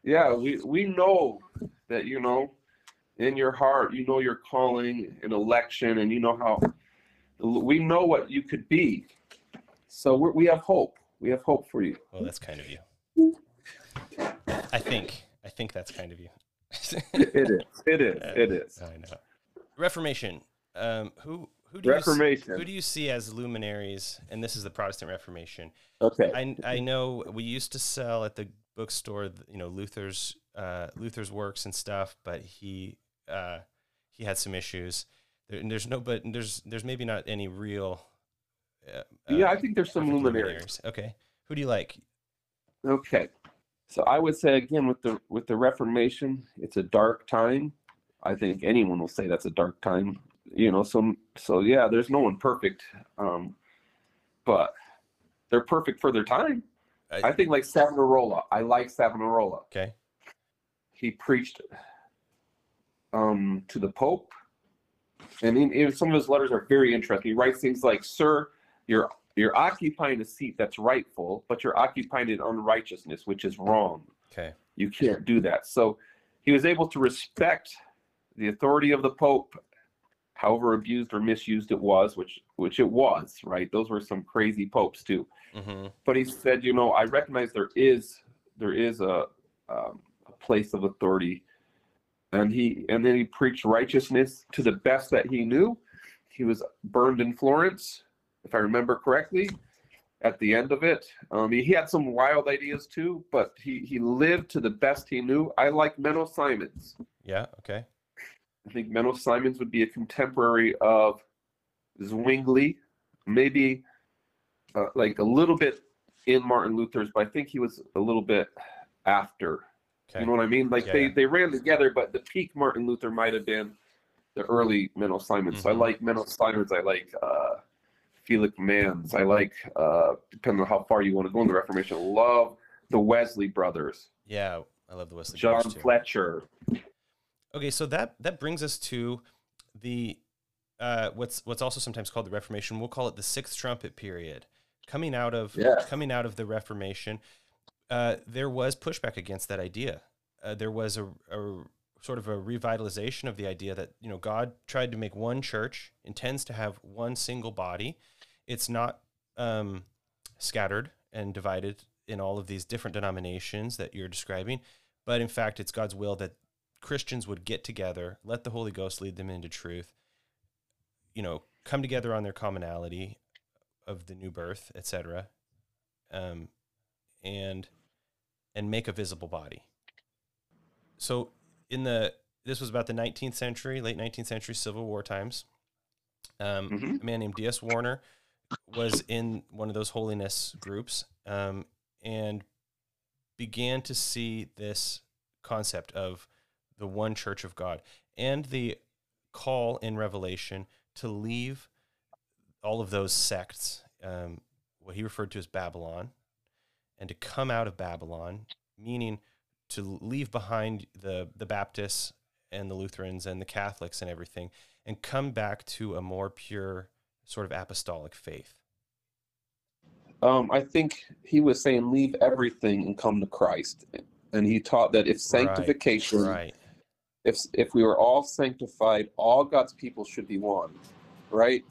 yeah, we we know that you know, in your heart, you know your calling and election, and you know how. We know what you could be. So we're, we have hope. We have hope for you. Oh, that's kind of you. I think. I think that's kind of you. It is. It is. It is. I know. Reformation. Um, who who do you Reformation. who do you see as luminaries? And this is the Protestant Reformation. Okay. I I know we used to sell at the bookstore, you know, Luther's uh, Luther's works and stuff, but he uh, he had some issues. There, and there's no, but there's there's maybe not any real. Uh, Yeah, uh, I think there's some perfect luminaries. Okay, who do you like? Okay. So I would say again with the with the Reformation, it's a dark time. I think anyone will say that's a dark time. You know, so so yeah, there's no one perfect. Um, but they're perfect for their time. I- I think like Savonarola. I like Savonarola. Okay, He preached um to the Pope. And in, in some of his letters are very interesting. He writes things like, Sir, you're you're occupying a seat that's rightful, but you're occupying it in unrighteousness, which is wrong okay, You can't do that. So he was able to respect the authority of the Pope, however abused or misused it was, which which it was, right? Those were some crazy popes too. Mm-hmm. But he said, you know, I recognize there is there is a, um, a place of authority, and he and then he preached righteousness to the best that he knew. He was burned in Florence, if I remember correctly. At the end of it, um, he, he had some wild ideas too, but he he lived to the best he knew. I like Menno Simons. Yeah. Okay. I think Menno Simons would be a contemporary of Zwingli, maybe uh, like a little bit in Martin Luther's, but I think he was a little bit after. Okay. You know what I mean? Like Yeah, they, they ran together, but the peak Martin Luther might have been the early Menno Simons. So I Mhm. like Menno Simons. I like uh, Felix Manz. I like, uh, depending on how far you want to go in the Reformation, love the Wesley brothers, yeah, I love the Wesley John Brothers, too. Fletcher. Okay, so that that brings us to the uh, what's what's also sometimes called the Reformation. We'll call it the sixth trumpet period. Coming out of Yeah. coming out of the Reformation, uh, there was pushback against that idea. Uh, there was a, a sort of a revitalization of the idea that you know God tried to make one church, intends to have one single body. It's not um, scattered and divided in all of these different denominations that you're describing, but in fact, it's God's will that Christians would get together, let the Holy Ghost lead them into truth, you know, come together on their commonality of the new birth, etc., um, and and make a visible body. So in the this was about the 19th century, late 19th century Civil War times. Um, Mhm. A man named D.S. Warner was in one of those holiness groups um, and began to see this concept of the one church of God and the call in Revelation to leave all of those sects, um, what he referred to as Babylon, and to come out of Babylon, meaning to leave behind the the Baptists and the Lutherans and the Catholics and everything, and come back to a more pure sort of apostolic faith. Um, I think he was saying leave everything and come to Christ, and he taught that if sanctification, Right. If if we were all sanctified, all God's people should be one, right?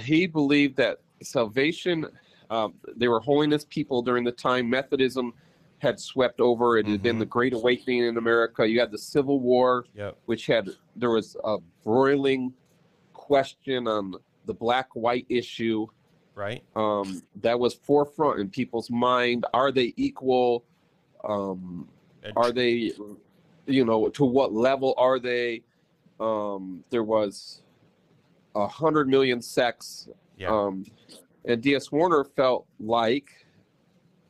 He believed that salvation. Um, they were holiness people during the time Methodism had swept over. It had been Mhm. the Great Awakening in America. You had the Civil War, Yep. which had there was a broiling question on the black-white issue Right. um, that was forefront in people's mind. Are they equal? Um, are they, you know, to what level are they? Um, there was a hundred million sects. Yeah. Um, and D.S. Warner felt like,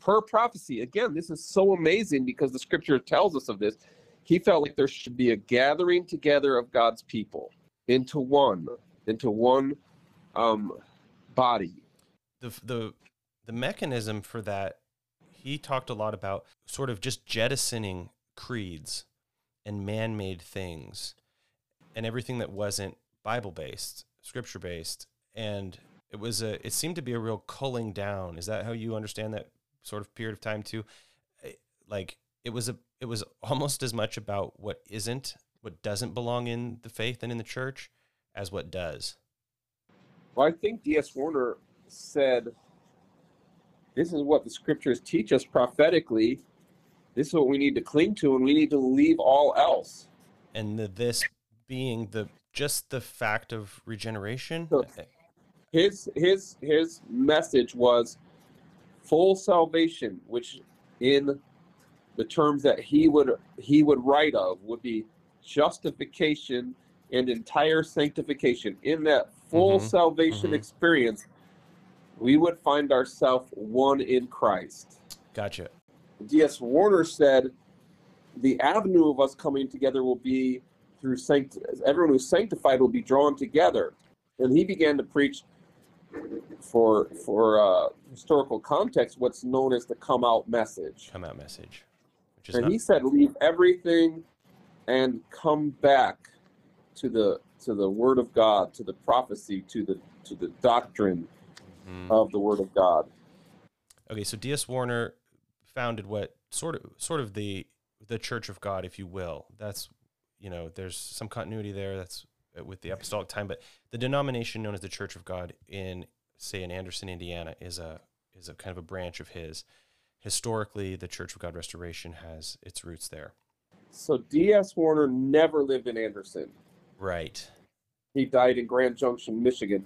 per prophecy, again, this is so amazing because the scripture tells us of this. He felt like there should be a gathering together of God's people into one, into one um, body. the the the mechanism for that he talked a lot about sort of just jettisoning creeds and man-made things and everything that wasn't bible-based scripture-based and it was a it seemed to be a real culling down is that how you understand that sort of period of time too like it was a it was almost as much about what isn't what doesn't belong in the faith and in the church as what does Well, I think D.S. Warner said, This is what the scriptures teach us prophetically. This is what we need to cling to, and we need to leave all else. and the, this being the just the fact of regeneration So- His his his message was full salvation, which in the terms that he would he would write of would be justification and entire sanctification. In that full Mhm, salvation mhm. experience, we would find ourselves one in Christ. gotcha D.S. Warner said, the avenue of us coming together will be through sanct. Everyone who's sanctified will be drawn together, and he began to preach for for uh, historical context what's known as the come out message. come out message which is And not he said, leave everything and come back to the to the Word of God, to the prophecy, to the to the doctrine Mhm. of the Word of God. okay so ds warner founded what sort of sort of the the Church of God, if you will. That's you know, there's some continuity there. That's uh, with the apostolic time, but the denomination known as the Church of God in say in Anderson, Indiana, is a is a kind of a branch of his. Historically, the Church of God Restoration has its roots there. So D.S. Warner never lived in Anderson. Right. He died in Grand Junction, Michigan.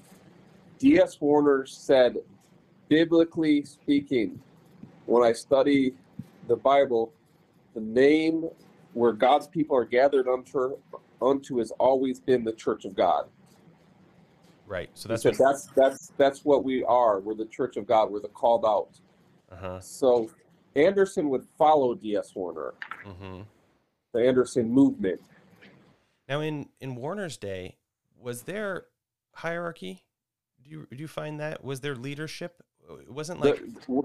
D.S. Warner said, biblically speaking, when I study the Bible, the name where God's people are gathered unto, unto has always been the Church of God. Right. So that's what, that's that's that's what we are. We're the Church of God. We're the called out. uh-huh. So Anderson would follow D.S. Warner, hmm the Anderson movement. Now, in in Warner's day, was there hierarchy? Do you do you find that was there leadership? It wasn't like The-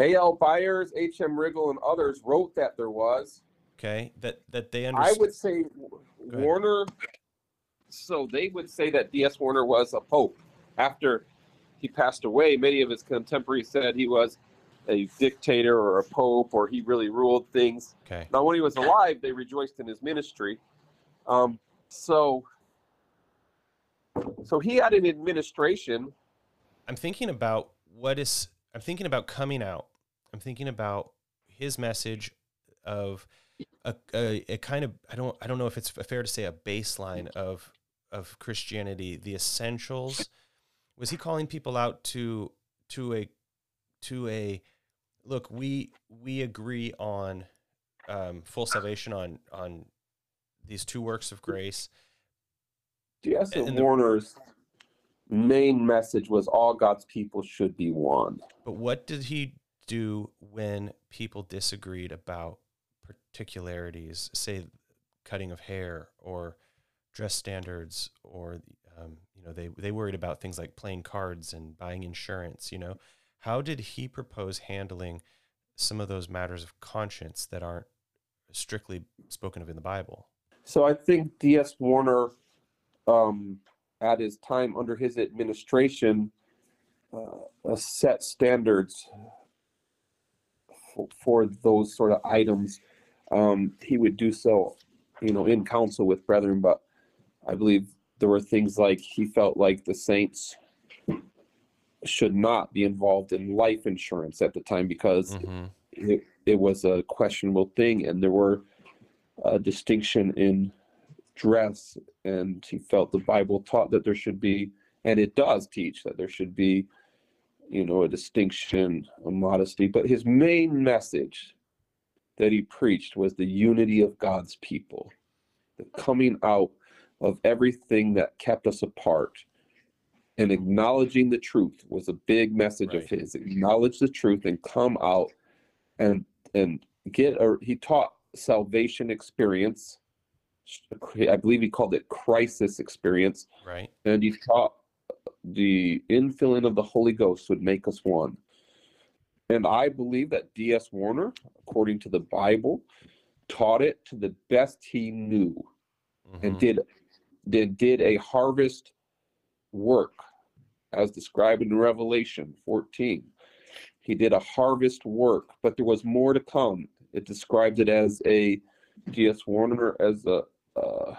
A.L. Byers, H.M. Riggle, and others wrote that there was. okay that that they understood. I would say. Warner. So they would say that D.S. Warner was a pope. After he passed away, many of his contemporaries said he was a dictator or a pope, or he really ruled things. Okay. Now, when he was alive, they rejoiced in his ministry. Um, so, so he had an administration. I'm thinking about what is I'm thinking about coming out. I'm thinking about his message of a, a, a kind of I don't I don't know if it's fair to say a baseline of of Christianity, the essentials. Was he calling people out to to a to a look? We we agree on um, full salvation on on these two works of grace. D.S. And the- Warner's main message was all God's people should be one. But what did he do when people disagreed about particularities, say cutting of hair or dress standards, or um, you know they they worried about things like playing cards and buying insurance. You know, how did he propose handling some of those matters of conscience that aren't strictly spoken of in the Bible? So I think D.S. Warner, um, at his time under his administration, uh, uh, set standards for, for those sort of items. Um, he would do so, you know, in council with brethren, but I believe there were things like he felt like the saints should not be involved in life insurance at the time because Mm-hmm. it, it was a questionable thing and there were a distinction in dress and he felt the bible taught that there should be and it does teach that there should be you know a distinction a modesty. But his main message that he preached was the unity of god's people the coming out of everything that kept us apart and acknowledging the truth was a big message of his. Acknowledge the truth and come out and and get a he taught salvation experience i believe he called it crisis experience Right. and he taught the infilling of the holy ghost would make us one and i believe that ds warner according to the bible taught it to the best he knew and Mhm. did did did a harvest work as described in revelation 14 he did a harvest work but there was more to come it described it as a ds warner as a uh,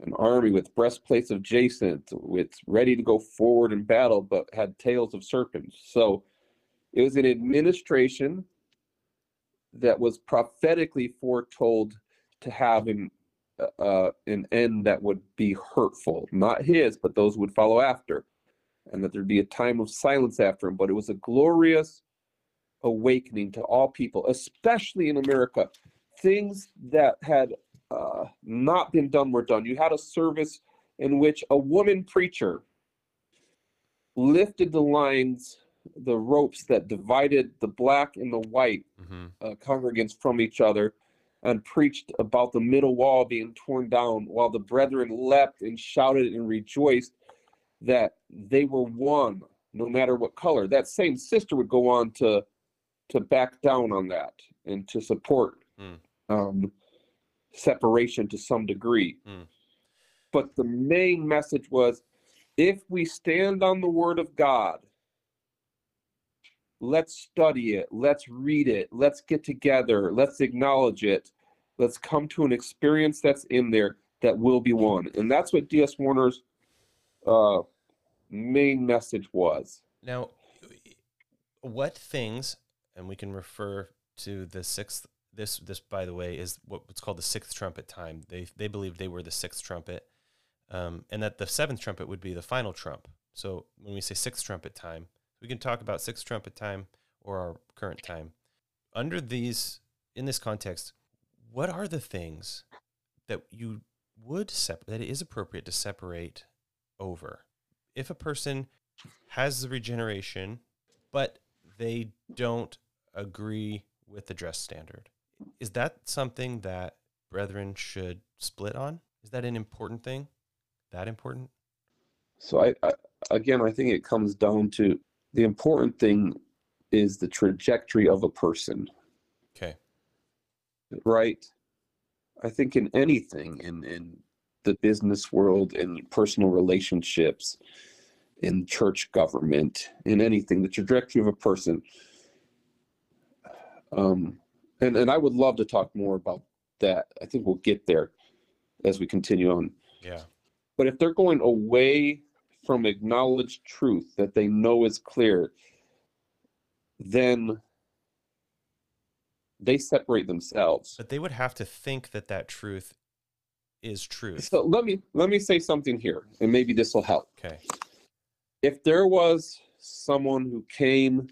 an army with breastplates of jacinth with ready to go forward in battle but had tails of serpents so it was an administration that was prophetically foretold to have an uh, an end that would be hurtful, not his, but those would follow after, and that there'd be a time of silence after him. But it was a glorious awakening to all people, especially in America. Things that had uh, not been done were done. You had a service in which a woman preacher lifted the lines, the ropes that divided the black and the white Mhm. uh, congregants from each other and preached about the middle wall being torn down while the brethren leapt and shouted and rejoiced that they were one no matter what color that same sister would go on to to back down on that and to support Hmm. um, separation to some degree Hmm. but the main message was if we stand on the word of god let's study it let's read it let's get together let's acknowledge it Let's come to an experience that's in there that will be one. And that's what D.S. Warner's uh, main message was. Now, what things, and we can refer to the sixth. This, this, by the way, is what, what's called the sixth trumpet time. They they believed they were the sixth trumpet, um, and that the seventh trumpet would be the final trump. So when we say sixth trumpet time, we can talk about sixth trumpet time or our current time. Under these, in this context, what are the things that you would sep- that it is appropriate to separate over? If a person has the regeneration, but they don't agree with the dress standard, is that something that brethren should split on? Is that an important thing? That important? So I, I again, I think it comes down to the important thing is the trajectory of a person, Okay. right? I think in anything, in in the business world, in personal relationships, in church government, in anything, the trajectory of a person. Um, and and I would love to talk more about that. I think we'll get there as we continue on. Yeah. But if they're going away from acknowledged truth that they know is clear, then they separate themselves. But they would have to think that that truth is truth. So let me let me say something here, and maybe this will help. Okay. If there was someone who came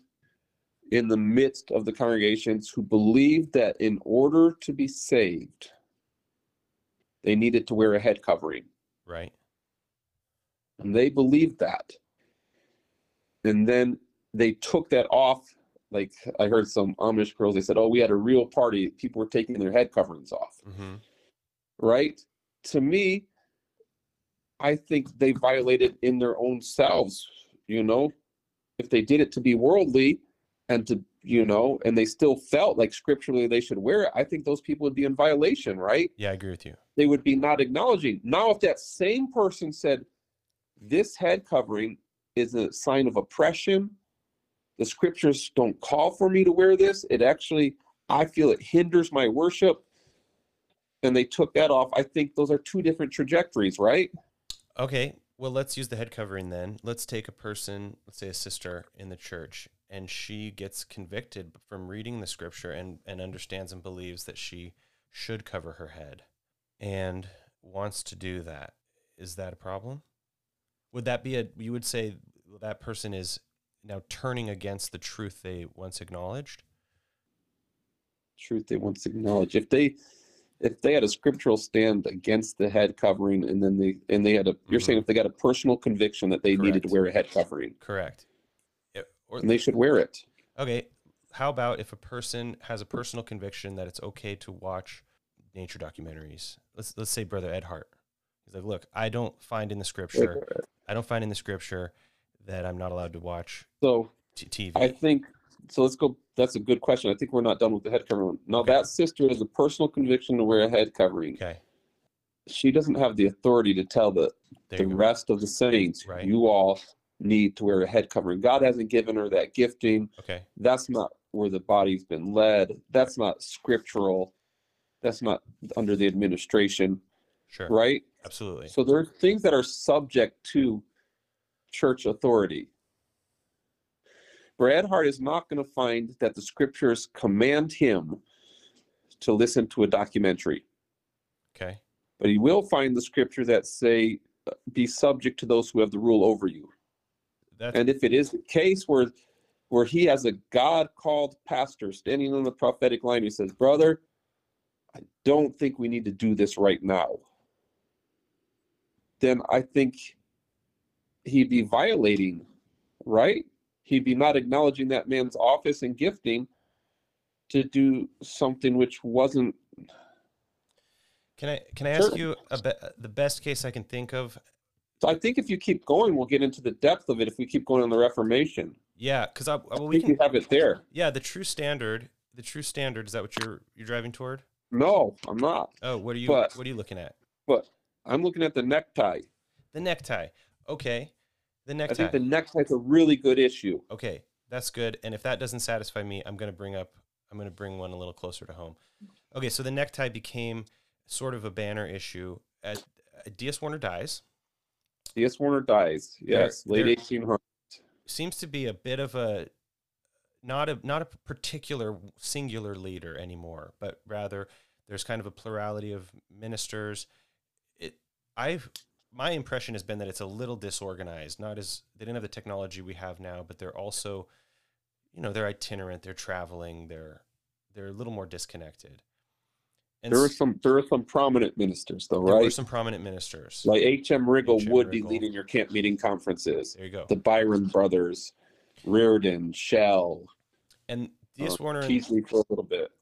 in the midst of the congregations who believed that in order to be saved, they needed to wear a head covering, Right. and they believed that, and then they took that off. Like I heard some Amish girls, they said, "Oh, we had a real party. People were taking their head coverings off." Mm-hmm. right? To me, I think they violated in their own selves, you know, if they did it to be worldly and to, you know, and they still felt like scripturally they should wear it, I think those people would be in violation, right? Yeah, I agree with you. They would be not acknowledging. Now, if that same person said, this head covering is a sign of oppression, the scriptures don't call for me to wear this, it actually, I feel it hinders my worship and they took that off, I think those are two different trajectories, right? Okay. Well, let's use the head covering then. Let's take a person, let's say a sister in the church, and she gets convicted from reading the scripture and, and understands and believes that she should cover her head and wants to do that. Is that a problem? Would that be a, you would say that person is now turning against the truth they once acknowledged? Truth they once acknowledged. If they if they had a scriptural stand against the head covering and then they and they had a you're saying Mhm. if they got a personal conviction that they needed to wear a head covering Correct. Or, and they should wear it. Okay. How about if a person has a personal conviction that it's okay to watch nature documentaries? Let's let's say Brother Ed Hart. He's like, look, I don't find in the scripture, I don't find in the scripture that I'm not allowed to watch So t- TV. I think so. Let's go. That's a good question. I think we're not done with the head covering. Now Okay. that sister has a personal conviction to wear a head covering. okay. She doesn't have the authority to tell the There the go. rest of the saints, Right. you all need to wear a head covering. God hasn't given her that gifting. Okay. That's not where the body's been led. That's not scriptural. That's not under the administration, Sure. right? Absolutely. So there are things that are subject to church authority. Brad Hart is not going to find that the scriptures command him to listen to a documentary, Okay. but he will find the scripture that say, "Be subject to those who have the rule over you." That's And if it is the case where where he has a God called pastor standing on the prophetic line, he says, Brother, I don't think we need to do this right now. Then I think he'd be violating, right? He'd be not acknowledging that man's office and gifting to do something which wasn't can I can I ask you a be, the best case I can think of? So I think if you keep going, we'll get into the depth of it if we keep going on the Reformation. Yeah, because I, well, we think can. have it there. Yeah, the true standard. The true standard is that what you're you're driving toward? No, I'm not. Oh, what are you But- what are you looking at? But I'm looking at the necktie. The necktie. Okay. The necktie. I think the necktie is a really good issue. okay, that's good. And if that doesn't satisfy me, I'm going to bring up I'm going to bring one a little closer to home. Okay, so the necktie became sort of a banner issue. At, uh, D.S. Warner dies. D.S. Warner dies. Yes, There- late there- 1800s. Seems to be a bit of a not a not a particular singular leader anymore, but rather there's kind of a plurality of ministers. It I've my impression has been that it's a little disorganized. Not as they didn't have the technology we have now, but they're also, you know, they're itinerant, they're traveling, they're they're a little more disconnected. And There were s- some there were some prominent ministers though, right? there were some prominent ministers. Like H.M. Riggle H.M. would be leading your camp meeting conferences. there you go. The Byron brothers, Reardon, Schell, and D.S. uh, Warner and, Teasley for a little bit.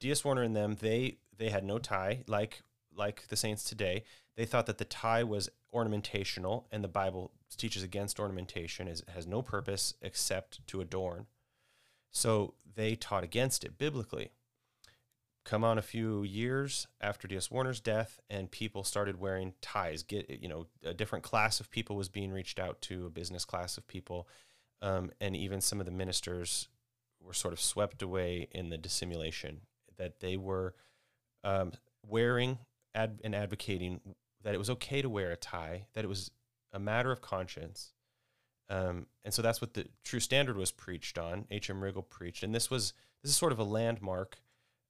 D.S. Warner and them, they they had no tie, like like the saints today. They thought that the tie was ornamentational, and the Bible teaches against ornamentation. is has no purpose except to adorn. So they taught against it biblically. Come on, a few years after D.S. Warner's death, and people started wearing ties. Get you know, a different class of people was being reached out to, a business class of people, um, and even some of the ministers were sort of swept away in the dissimulation that they were um, wearing ad- and advocating that it was okay to wear a tie, that it was a matter of conscience. Um, and so that's what the true standard was preached on. H.M. Riggle preached, and this was this is sort of a landmark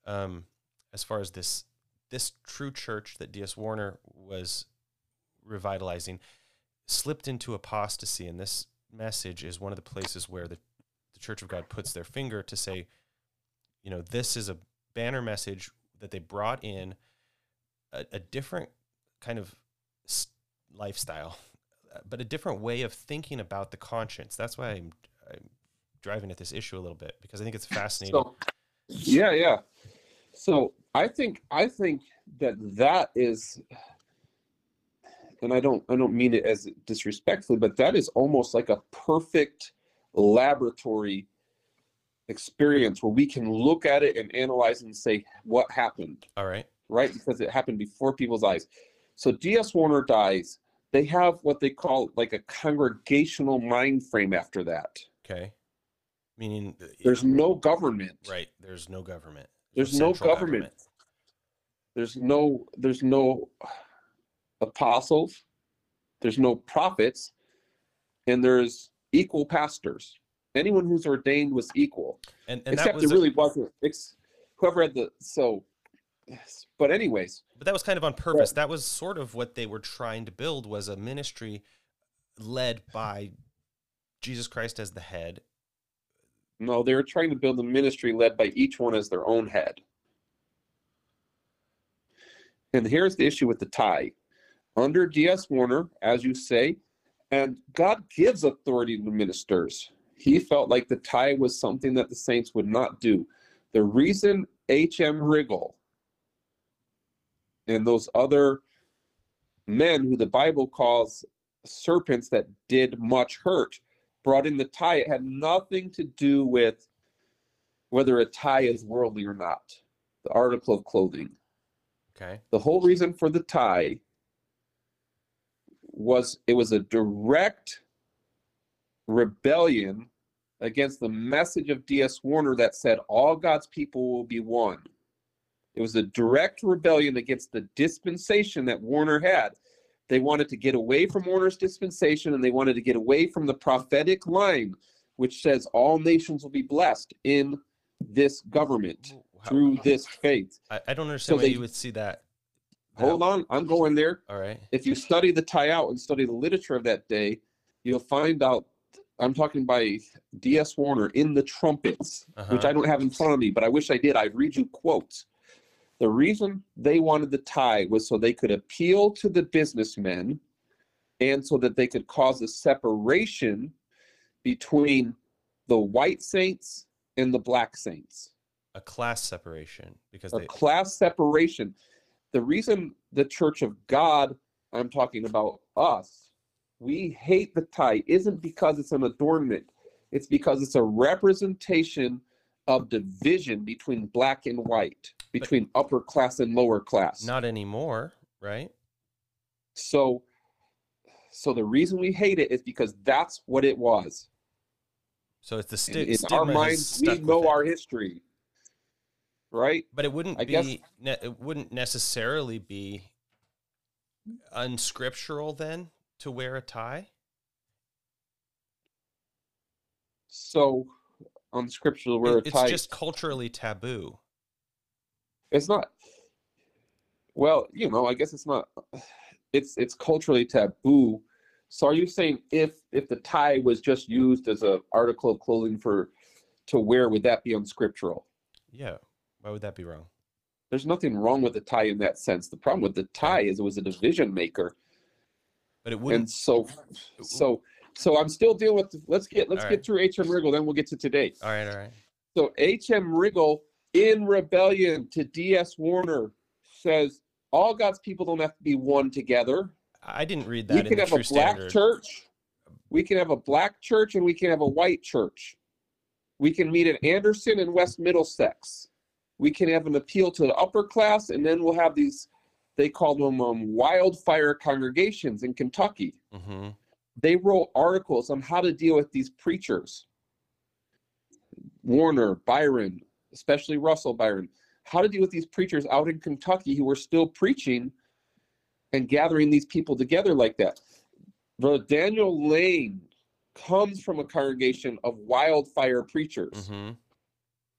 um, as far as this this true church that D.S. Warner was revitalizing slipped into apostasy, and this message is one of the places where the the Church of God puts their finger to say, you know, this is a banner message that they brought in a, a different kind of lifestyle, but a different way of thinking about the conscience. That's why I'm, I'm driving at this issue a little bit because I think it's fascinating. So, yeah, yeah. So I think I think that that is, and I don't I don't mean it as disrespectfully, but that is almost like a perfect laboratory experience where we can look at it and analyze and say what happened, All right. right? Because it happened before people's eyes. So D.S. Warner dies. They have what they call like a congregational mind frame after that. Okay. Meaning, uh, There's no government. right. There's no government. There's no central government. There's no there's no apostles. There's no prophets, and there's equal pastors. Anyone who's ordained was equal, And, and that except was it really wasn't. Ex, whoever had the so, yes. but anyways, But that was kind of on purpose. That was sort of what they were trying to build was a ministry led by Jesus Christ as the head. No, they were trying to build a ministry led by each one as their own head. And here's the issue with the tie. Under D.S. Warner, as you say, and God gives authority to ministers. He felt like the tie was something that the saints would not do. The reason H.M. Riggle and those other men who the Bible calls serpents that did much hurt brought in the tie, it had nothing to do with whether a tie is worldly or not, the article of clothing. Okay. The whole reason for the tie was it was a direct rebellion against the message of D.S. Warner that said all God's people will be one. It was a direct rebellion against the dispensation that Warner had. They wanted to get away from Warner's dispensation and they wanted to get away from the prophetic line, which says all nations will be blessed in this government How- through this faith. I, I don't understand So why they- you would see that. Hold on, I'm going there. All right. if you study the tie out and study the literature of that day, you'll find out. I'm talking by D.S. Warner in the trumpets, which Uh-huh. I don't have in front of me, but I wish I did. I'd read you quotes. The reason they wanted the tie was so they could appeal to the businessmen and so that they could cause a separation between the white saints and the black saints A class separation because a they class separation. The reason the Church of God, I'm talking about us, we hate the tie isn't because it's an adornment. It's because it's a representation of division between black and white, between upper class and lower class. not anymore, right? so so the reason we hate it is because that's what it was. So it's the In, sti- in our stigma has minds, we know our history, right? But it wouldn't I be. guess- Ne- it wouldn't necessarily be unscriptural then to wear a tie. So, on scripture, we're It- it's just culturally taboo. It's not. Well, you know, I guess it's not. It's it's culturally taboo. So, are you saying if if the tie was just used as a article of clothing for to wear, would that be unscriptural? Yeah. Why would that be wrong? There's nothing wrong with the tie in that sense. The problem with the tie is it was a division maker, But it wouldn't. and so so so I'm still dealing with. Let's get let's All get right. through H.M. Riggle, then we'll get to today. all right. All right. So H.M. Riggle, in rebellion to D.S. Warner, says all God's people don't have to be one together. I didn't read We that in can have True a black Standard. church, we can have a black church, and we can have a white church. We can meet at Anderson and West Middlesex. We can have an appeal to the upper class, and then we'll have these. They call them um, wildfire congregations in Kentucky. hmm they wrote articles on how to deal with these preachers. Warner, Byrum, especially Russell Byrum, how to deal with these preachers out in Kentucky who were still preaching and gathering these people together like that. Brother Daniel Layne comes from a congregation of wildfire preachers. hmm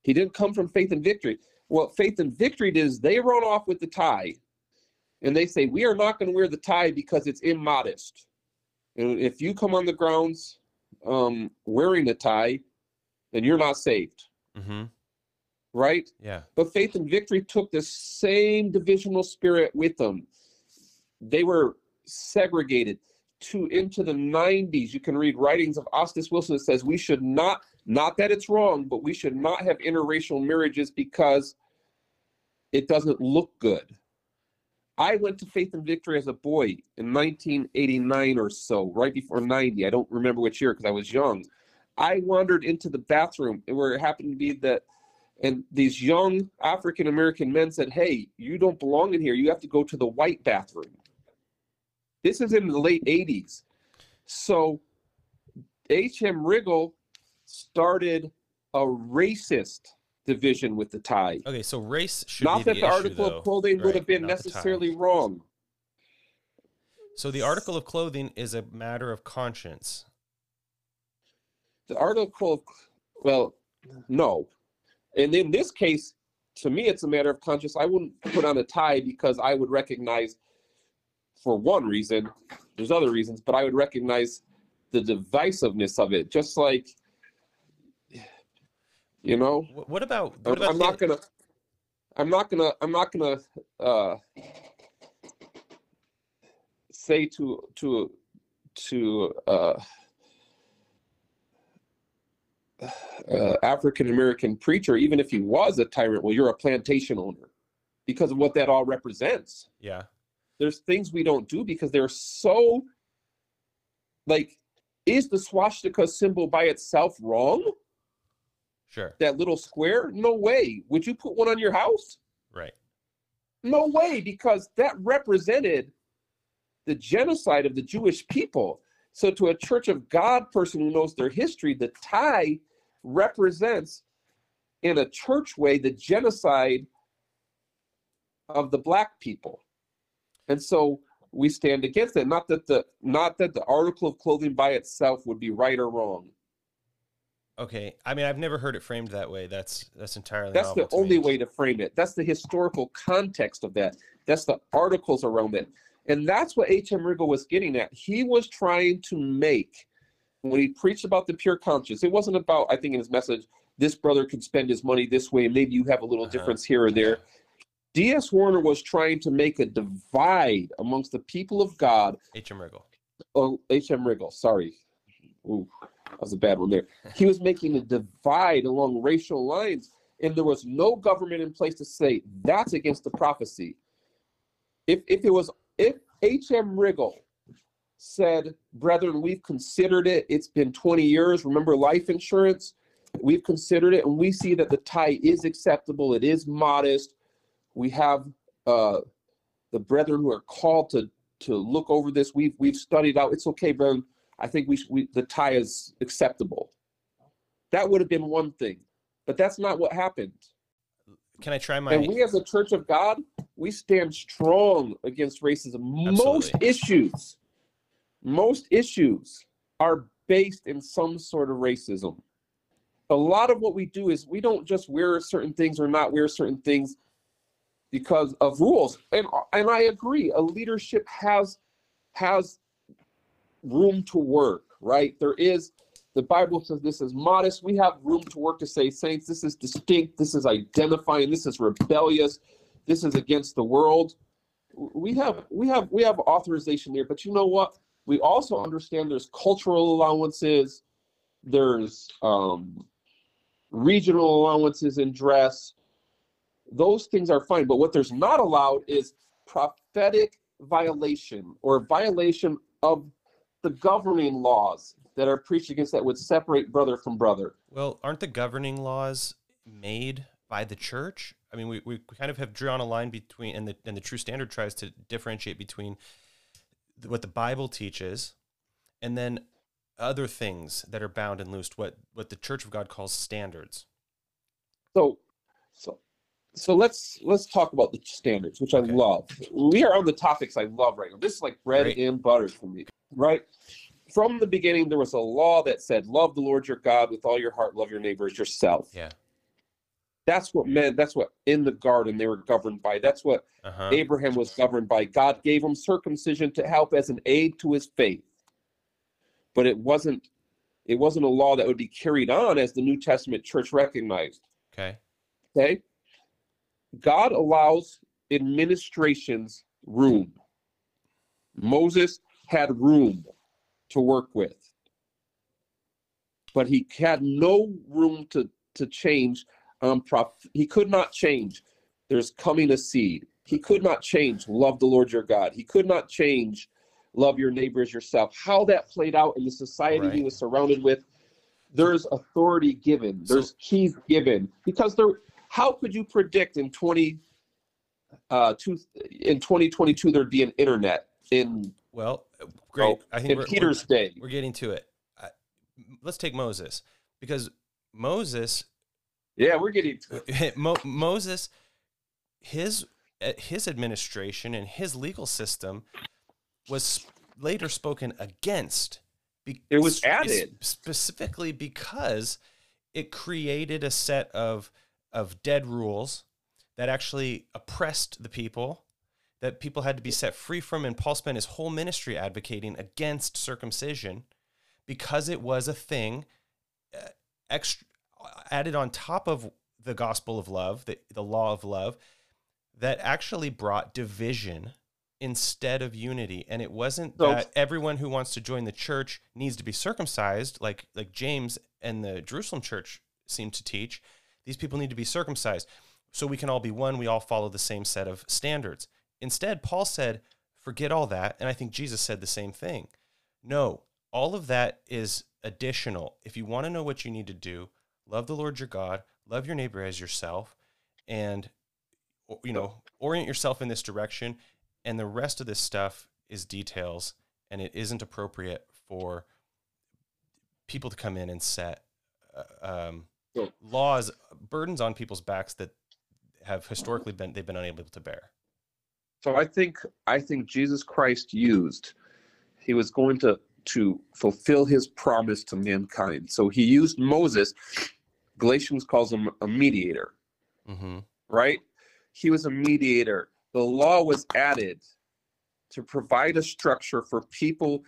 He didn't come from Faith and Victory. What Faith and Victory did is they run off with the tie and they say, We are not going to wear the tie because it's immodest. And if you come on the grounds um, wearing a tie, then you're not saved, hmm right? Yeah. But Faith and Victory took the same divisional spirit with them. They were segregated to into the 90s. You can read writings of Ostis Wilson that says we should not, not that it's wrong, but we should not have interracial marriages because it doesn't look good. I went to Faith and Victory as a boy in 1989 or so, right before 90. I don't remember which year because I was young. I wandered into the bathroom where it happened to be that and these young African American men said, Hey, you don't belong in here. You have to go to the white bathroom. This is in the late 80s. So H.M. Riggle started a racist division with the tie. Okay. So race should Not that the, the article though. of clothing would Right, have been not the tie. necessarily wrong. So the article of clothing is a matter of conscience. The article, of, well, no. And in this case, to me, it's a matter of conscience. I wouldn't put on a tie because I would recognize, for one reason, there's other reasons, but I would recognize the divisiveness of it. Just like, you know, What about? What I'm, about I'm not gonna, I'm not gonna, I'm not gonna uh, say to to to uh, uh, African American preacher, even if he was a tyrant, well, you're a plantation owner, because of what that all represents. Yeah. There's things we don't do because they're so like, is the swastika symbol by itself wrong? Sure. That little square? No way. Would you put one on your house? Right. No way, because that represented the genocide of the Jewish people. So, to a Church of God person who knows their history, the tie represents, in a church way, the genocide of the black people. And so we stand against it. Not that the not that the article of clothing by itself would be right or wrong. Okay. I mean, I've never heard it framed that way. That's that's entirely. That's the only me. way to frame it. That's the historical context of that. That's the articles around it. And that's what H.M. Riggle was getting at. He was trying to make, when he preached about the pure conscience, it wasn't about, I think in his message, this brother could spend his money this way, maybe you have a little Uh-huh. difference here or there. D.S. Warner was trying to make a divide amongst the people of God. H.M. Riggle. Oh, H.M. Riggle, sorry. Ooh, that was a bad one there. He was making a divide along racial lines, and there was no government in place to say that's against the prophecy. If if it was if H.M. Riggle said, Brethren, we've considered it, it's been 20 years. Remember life insurance? We've considered it, and we see that the tie is acceptable, it is modest. We have uh, the brethren who are called to to look over this. We've we've studied out. It's okay, brethren. I think we, sh- we the tie is acceptable. that would have been one thing. But that's not what happened. Can I try my? And we, as a Church of God, we stand strong against racism. Most issues, most issues are based in some sort of racism. A lot of what we do is we don't just wear certain things or not wear certain things because of rules. And and I agree, a leadership has has room to work, right? There is the Bible says this is modest. We have room to work to say, saints, this is distinct, this is identifying, this is rebellious, this is against the world. We have we have we have authorization there, but you know what? We also understand there's cultural allowances, there's um, regional allowances in dress. Those things are fine, but what there's not allowed is prophetic violation or violation of the governing laws that are preached against that would separate brother from brother. Well, aren't the governing laws made by the church? I mean, we, we kind of have drawn a line between, and the and the True Standard tries to differentiate between what the Bible teaches, and then other things that are bound and loosed. What what the Church of God calls standards. So, so, so let's let's talk about the standards, which I love. We are on the topics I love right now. This is like bread Great. and butter for me, right? From the beginning, there was a law that said, "Love the Lord your God with all your heart, love your neighbor as yourself." Yeah. That's what meant. That's what in the garden they were governed by. That's what Uh huh. Abraham was governed by. God gave him circumcision to help as an aid to his faith. But it wasn't it wasn't a law that would be carried on as the New Testament church recognized. Okay. Okay? God allows administrations room. Moses had room to work with. But he had no room to to change um prof- he could not change there's coming a seed. He could not change love the Lord your God. He could not change love your neighbors yourself. How that played out in the society he was surrounded with, there's authority given, So- there's keys given. Because there how could you predict in 20 uh two, in 2022 there'd be an internet in Well, great. I think in we're, Peter's day? we're, we're getting to it. Let's take Moses because Moses Yeah, we're getting to it. Mo- Moses, his uh, his administration and his legal system was later spoken against. be- It was added. specifically because it created a set of of dead rules that actually oppressed the people that people had to be set free from and Paul spent his whole ministry advocating against circumcision because it was a thing uh, extra added on top of the gospel of love, the, the law of love, that actually brought division instead of unity. And it wasn't So- that everyone who wants to join the church needs to be circumcised, like like James and the Jerusalem church seem to teach. These people need to be circumcised so we can all be one. We all follow the same set of standards. Instead, Paul said, forget all that. And I think Jesus said the same thing. No, all of that is additional. If you want to know what you need to do, love the Lord your God, love your neighbor as yourself, and you know, orient yourself in this direction. And the rest of this stuff is details, and it isn't appropriate for people to come in and set uh, um, laws, burdens on people's backs that have historically been they've been unable to bear. So I think I think Jesus Christ used he was going to to fulfill his promise to mankind. So he used Moses. Galatians calls him a mediator, Mm-hmm. right? He was a mediator. The law was added to provide a structure for people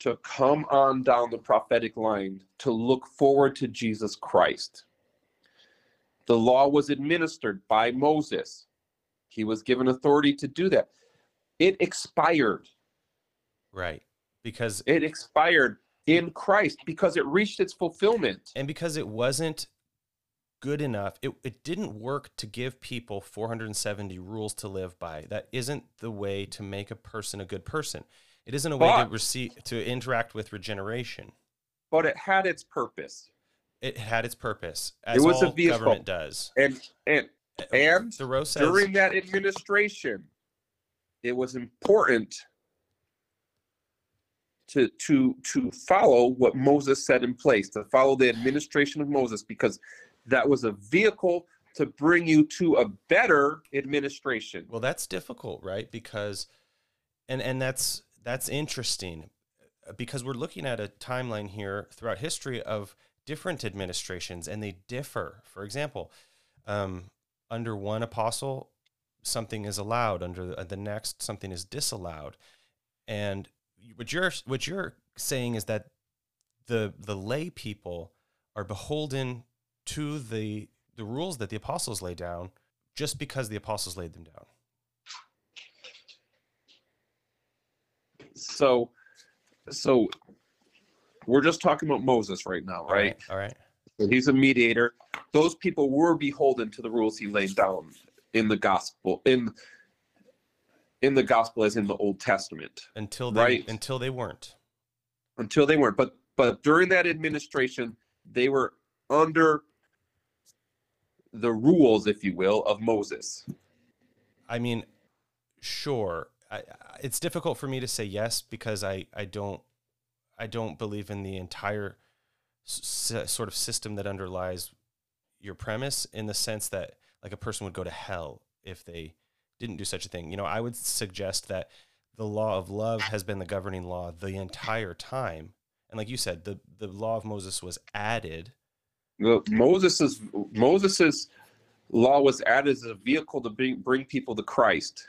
to come on down the prophetic line to look forward to Jesus Christ. The law was administered by Moses. He was given authority to do that. It expired. Right. Because It expired in Christ because it reached its fulfillment. and because it wasn't good enough, it, it didn't work to give people 470 rules to live by. That isn't the way to make a person a good person. It isn't a way to receive to interact with regeneration. But it had its purpose. It had its purpose, as was a vehicle. government does. And and uh, and Torah says during that administration, it was important to to to follow what Moses set in place, to follow the administration of Moses, because that was a vehicle to bring you to a better administration. Well, that's difficult, right? Because and and that's that's interesting because we're looking at a timeline here throughout history of different administrations and they differ. For example, um, under one apostle, something is allowed. Under the next, something is disallowed. And what you're what you're saying is that the the lay people are beholden to the the rules that the apostles lay down just because the apostles laid them down. So so we're just talking about Moses right now, right? All right. So he's a mediator. Those people were beholden to the rules he laid down in the gospel in in the gospel as in the Old Testament Until they Right. until they weren't. until they weren't. But but during that administration, they were under the rules, if you will, of Moses. I mean, sure. I, it's difficult for me to say yes because I, I don't I don't believe in the entire s- sort of system that underlies your premise in the sense that like a person would go to hell if they didn't do such a thing. You know, I would suggest that the law of love has been the governing law the entire time. And like you said, the the law of Moses was added. The Moses's Moses's law was added as a vehicle to bring bring people to Christ.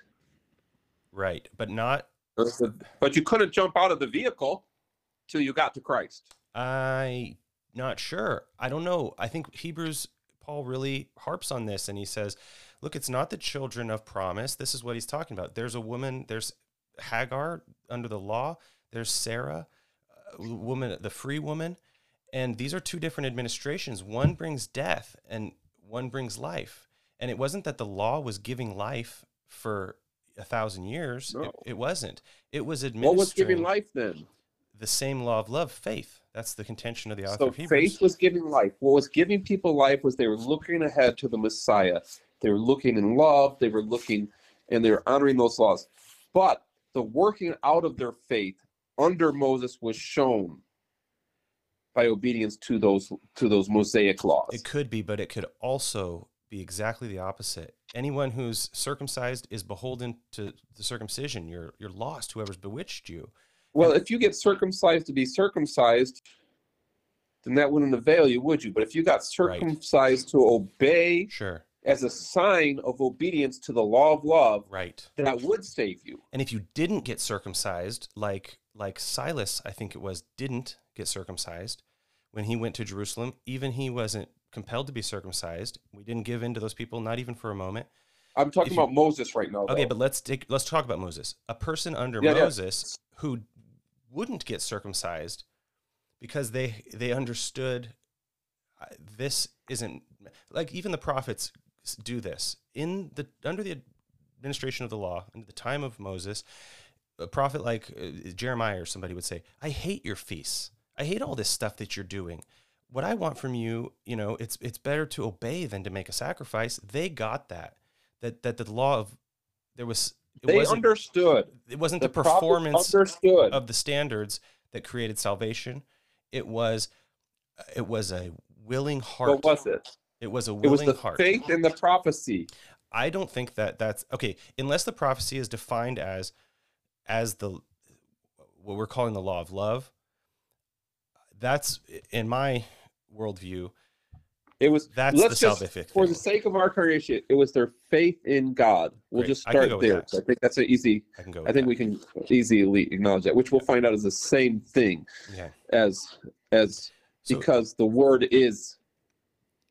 Right, but not But you couldn't jump out of the vehicle till you got to Christ. I not sure. I don't know. I think Hebrews Paul really harps on this and he says, look, it's not the children of promise. This is what he's talking about. There's a woman, there's Hagar under the law, there's Sarah, uh, woman the free woman, and these are two different administrations. One brings death and one brings life. And it wasn't that the law was giving life for a thousand years. No. It, it wasn't. It was administering. What was giving life then? the same law of love, faith. That's the contention of the author So of Hebrews. faith was giving life. What was giving people life was they were looking ahead to the Messiah. They were looking in love. They were looking and they were honoring those laws. But the working out of their faith under Moses was shown by obedience to those to those Mosaic laws. It could be, but it could also be exactly the opposite. Anyone who's circumcised is beholden to the circumcision. You're you're lost. Whoever's bewitched you. Well, if you get circumcised to be circumcised, then that wouldn't avail you, would you? But if you got Right. circumcised to obey Sure. As a sign of obedience to the law of love, Right. that would save you. And if you didn't get circumcised, like like Silas, I think it was, didn't get circumcised when he went to Jerusalem, even he wasn't compelled to be circumcised. We didn't give in to those people, not even for a moment. I'm talking If you- about Moses right now. Okay, but let's take let's talk about Moses. A person under Yeah, yeah. Moses who wouldn't get circumcised because they they understood uh, this isn't like even the prophets do this in the under the administration of the law in the time of Moses. A prophet like uh, Jeremiah or somebody would say, "I hate your feasts. I hate all this stuff that you're doing." What I want from you, you know, it's it's better to obey than to make a sacrifice. They got that that that the law of there was it they wasn't understood. it wasn't The, the, performance understood. of the standards that created salvation. It was it was a willing heart. what was it? It was a willing It was the heart. faith in the prophecy. I don't think that that's okay unless the prophecy is defined as as the what we're calling the law of love. That's in my worldview. It was. That's let's the just, salvific for thing. the sake of our congregation, it was their faith in God. We'll Great. just I start go there. So I think that's an easy. I can go. I think that. we can easily acknowledge that, which we'll find out is the same thing Yeah. as as So- because the word is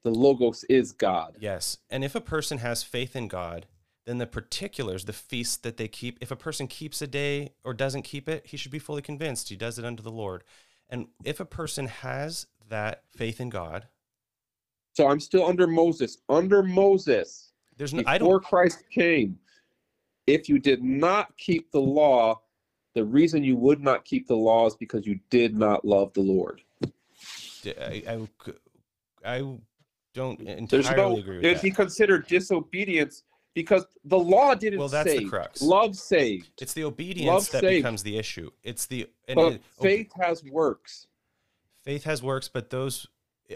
the logos is God. Yes. And if a person has faith in God, then the particulars, the feasts that they keep, if a person keeps a day or doesn't keep it, he should be fully convinced he does it unto the Lord. And if a person has that faith in God, So I'm still under Moses. Under Moses, there's no, before Christ came, if you did not keep the law, the reason you would not keep the law is because you did not love the Lord. I, I, I don't There's entirely no. agree with It'd be considered disobedience because the law didn't Well, that's the crux. Love saved. It's the obedience Love that saved. becomes the issue. It's the and But it- ob- faith has works. faith has works, but those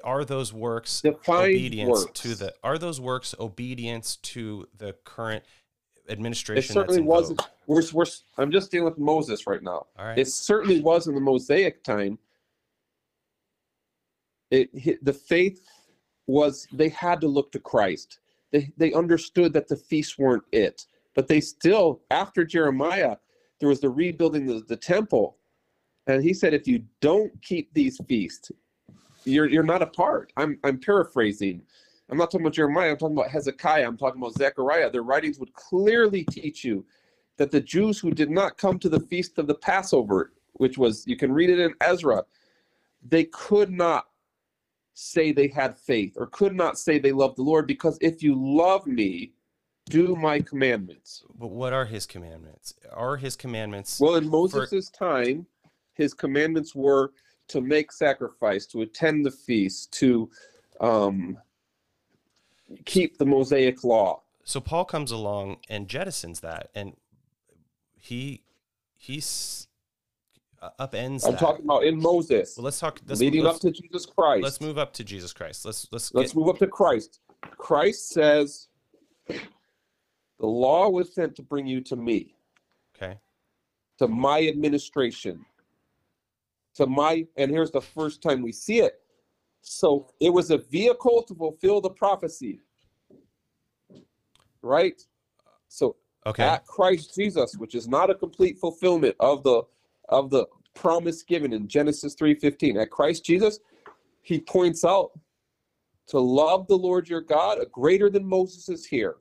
are those works Defined obedience works. to the are those works obedience to the current administration It certainly wasn't. We're, we're, I'm just dealing with Moses right now. All right. It certainly was in the Mosaic time. It hit- the faith was they had to look to Christ. They they understood that the feasts weren't it, but they still after Jeremiah there was the rebuilding of the temple, and he said if you don't keep these feasts, you're you're not a part. I'm I'm paraphrasing. I'm not talking about Jeremiah. I'm talking about Hezekiah. I'm talking about Zechariah. Their writings would clearly teach you that the Jews who did not come to the feast of the Passover, which was, you can read it in Ezra, they could not say they had faith or could not say they loved the Lord because if you love me, do my commandments. But what are his commandments? Are his commandments Well, in Moses' time, his commandments were to make sacrifice, to attend the feast, to um, keep the Mosaic law. so Paul comes along and jettisons that and he he's Uh, upends I'm that. talking about in Moses, well, let's talk let's, leading let's, up to Jesus Christ. let's move up to Jesus Christ. Let's let's Let's get, move up to Christ. Christ says, The law was sent to bring you to me, okay. to my administration, to my, and here's the first time we see it. So it was a vehicle to fulfill the prophecy. Right? So Okay. at Christ Jesus, which is not a complete fulfillment of the of the promise given in Genesis 3:15. At Christ Jesus, he points out to love the Lord your God, a greater than Moses is here.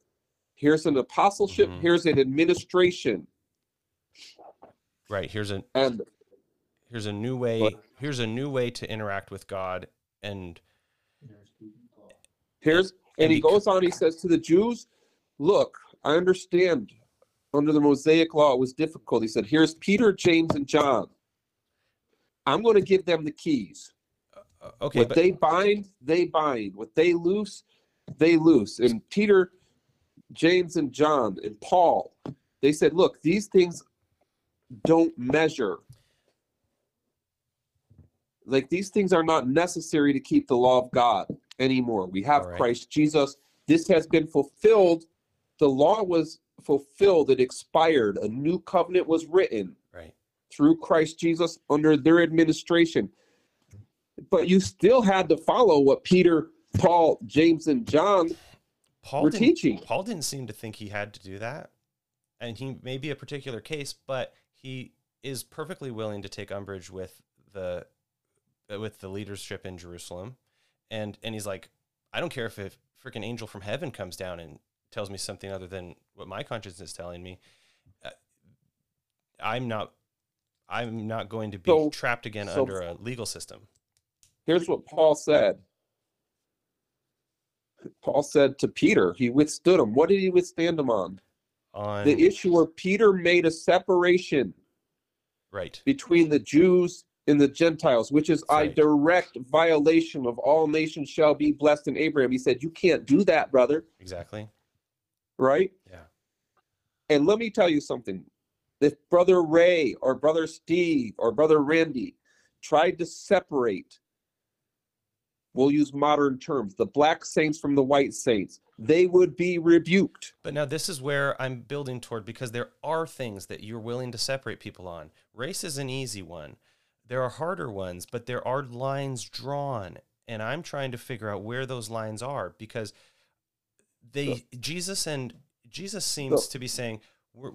Here's an apostleship, Mhm. here's an administration, right. Here's an and here's a new way What? here's a new way to interact with God and here's And and he bec- goes on, he says to the Jews, Look, I understand under the Mosaic law it was difficult. He said, Here's Peter, James, and John. I'm going to give them the keys. uh, okay, what but they bind, they bind. What they loose, they loose. And Peter, James, and John, and Paul, they said, look, these things don't measure. Like these things are not necessary to keep the law of God anymore. We have right. Christ Jesus. This has been fulfilled. The law was fulfilled, it expired. A new covenant was written right. through Christ Jesus under their administration. But you still had to follow what Peter, Paul, James, and John Paul were didn't, teaching. Paul didn't seem to think he had to do that. And he may be a particular case, but he is perfectly willing to take umbrage with the uh, with the leadership in Jerusalem. And and he's like, I don't care if a freaking angel from heaven comes down and tells me something other than what my conscience is telling me. Uh, I'm not I'm not going to be So- trapped again so- under a legal system. Here's what Paul said. Paul said to Peter, he withstood him. What did he withstand him on? On The issue where Peter made a separation right. between the Jews and the Gentiles, which is a direct violation of all nations shall be blessed in Abraham. He said, You can't do that, brother. Exactly. Right? Yeah. And let me tell you something. If Brother Ray or Brother Steve or Brother Randy tried to separate, we'll use modern terms, the black saints from the white saints, they would be rebuked. But now this is where I'm building toward because there are things that you're willing to separate people on. Race is an easy one. There are harder ones, but there are lines drawn. And I'm trying to figure out where those lines are because they Jesus and Jesus seems So- to be saying we're,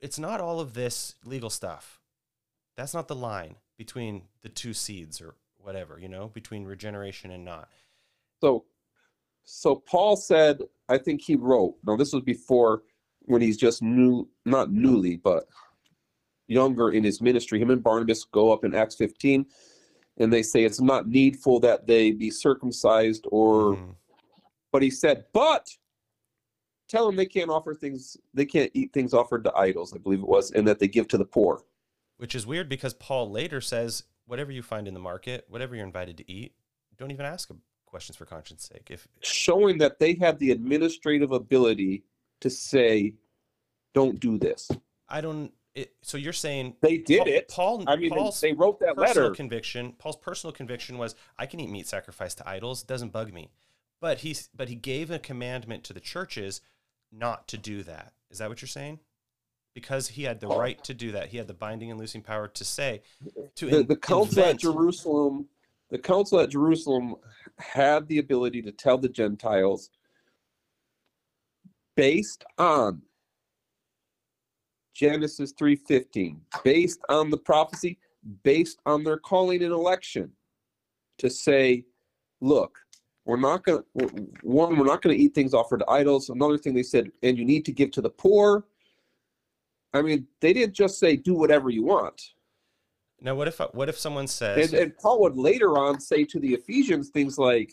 it's not all of this legal stuff. That's not the line between the two seeds or whatever, you know, between regeneration and not. So so Paul said, I think he wrote, now this was before when he's just new, not newly, but younger in his ministry. Him and Barnabas go up in Acts 15 and they say it's not needful that they be circumcised or Mhm. but he said, but tell them they can't offer things, they can't eat things offered to idols, I believe it was, and that they give to the poor. Which is weird because Paul later says, whatever you find in the market, whatever you're invited to eat, don't even ask questions for conscience sake. If Showing that they had the administrative ability to say, "Don't do this." I don't. It, so you're saying They did Paul, it. Paul, I mean, they- Paul's they wrote that letter. conviction. Paul's personal conviction was, I can eat meat sacrificed to idols. Doesn't bug me. But he's but he gave a commandment to the churches not to do that. Is that what you're saying? Because he had the right to do that. He had the binding and loosing power to say to the, in- the council at Jerusalem, the council at Jerusalem had the ability to tell the Gentiles based on Genesis 3:15, based on the prophecy, based on their calling and election to say, look, we're not going to one we're not going to eat things offered to idols. Another thing they said and you need to give to the poor. I mean, they didn't just say do whatever you want. Now, what if what if someone says, And, and Paul would later on say to the Ephesians things like,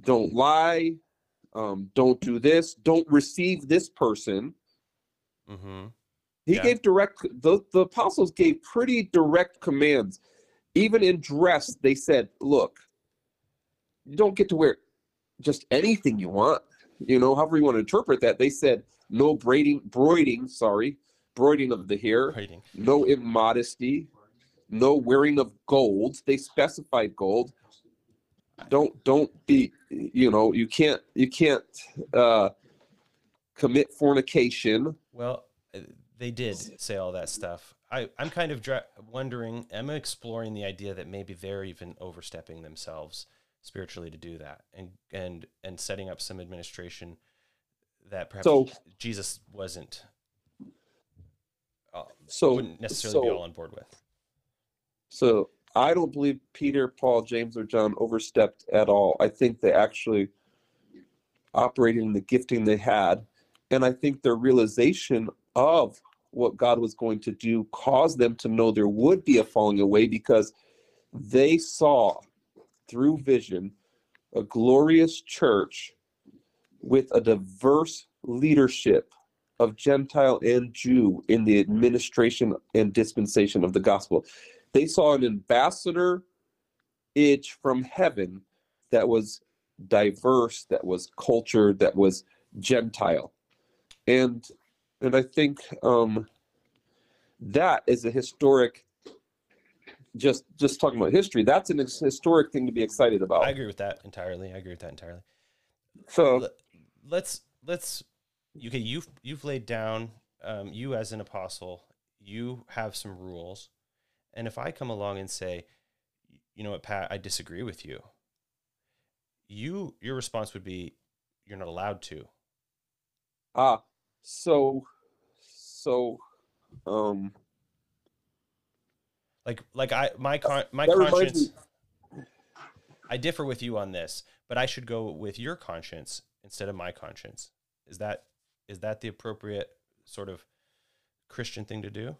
don't lie, um, don't do this, don't receive this person. hmm He Yeah. gave direct, the, the apostles gave pretty direct commands. Even in dress, they said, look, you don't get to wear just anything you want, you know, however you want to interpret that. They said, no braiding, broiding, sorry, broiding of the hair, writing? no immodesty, no wearing of gold. They specified gold. Don't don't be you know you can't you can't uh, commit fornication. Well, uh, they did say all that stuff. I, I'm kind of dra- wondering, I'm exploring the idea that maybe they're even overstepping themselves spiritually to do that and, and, and setting up some administration that perhaps So- Jesus wasn't, uh, So wouldn't necessarily be all on board with. So I don't believe Peter, Paul, James, or John overstepped at all. I think they actually operated in the gifting they had. And I think their realization of what God was going to do caused them to know there would be a falling away because they saw through vision a glorious church with a diverse leadership of Gentile and Jew in the administration and dispensation of the gospel. They saw an ambassador itch from heaven that was diverse that was cultured that was gentile. And and i think um that is a historic just just talking about history that's an historic thing to be excited about I agree with that entirely. I agree with that entirely. so Let- let's let's okay you've you've laid down um, you as an apostle you have some rules and if i come along and say you know what pat i disagree with you you your response would be you're not allowed to ah so so um like like i my con my that conscience i differ with you on this but i should go with your conscience instead of my conscience is that is that the appropriate sort of christian thing to do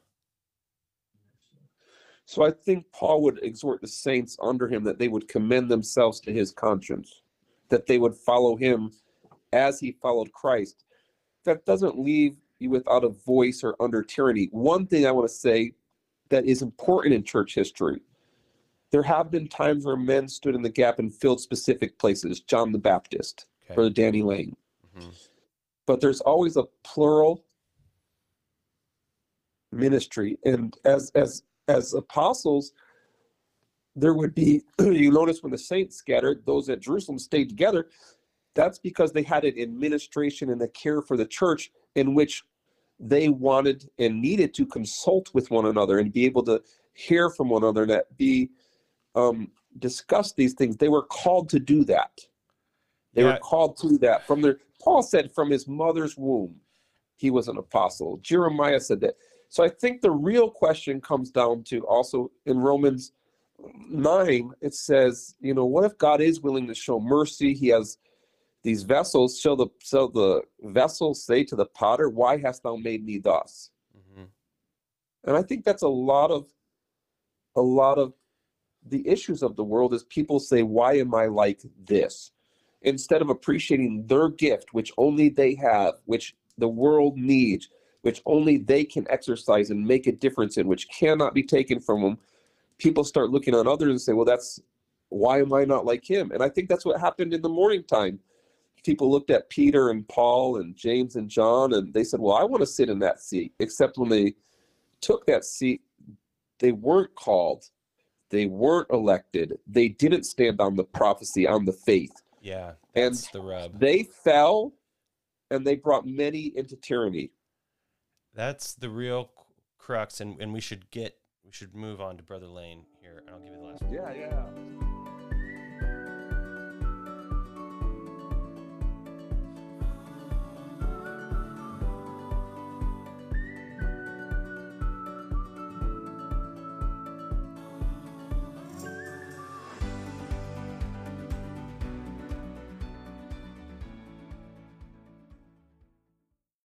So I think Paul would exhort the saints under him that they would commend themselves to his conscience, that they would follow him as he followed Christ. That doesn't leave you without a voice or under tyranny. One thing I want to say that is important in church history there have been times where men stood in the gap and filled specific places, John the Baptist, okay Brother Danny Layne. Mhm. But there's always a plural ministry. And as as as apostles, there would be you notice when the saints scattered, those at Jerusalem stayed together. That's because they had an administration and a care for the church in which they wanted and needed to consult with one another and be able to hear from one another and that be um, discuss these things. They were called to do that. They Yeah. were called to that from their. Paul said, from his mother's womb, he was an apostle. Jeremiah said that. So I think the real question comes down to also in Romans nine. It says, you know, what if God is willing to show mercy? He has these vessels. Shall the shall the vessels say to the potter, "Why hast thou made me thus?" Mhm. And I think that's a lot of a lot of the issues of the world is people say, Why am I like this? Instead of appreciating their gift, which only they have, which the world needs, which only they can exercise and make a difference in, which cannot be taken from them, people start looking on others and say, Well, that's why am I not like him? And I think that's what happened in the morning time. People looked at Peter and Paul and James and John and they said, Well, I want to sit in that seat. Except when they took that seat, they weren't called, they weren't elected, they didn't stand on the prophecy, on the faith. Yeah. And That's the rub. they fell and they brought many into tyranny. That's the real crux, and, and we should get we should move on to Brother Layne here, and I'll give you the last. one. Yeah, yeah.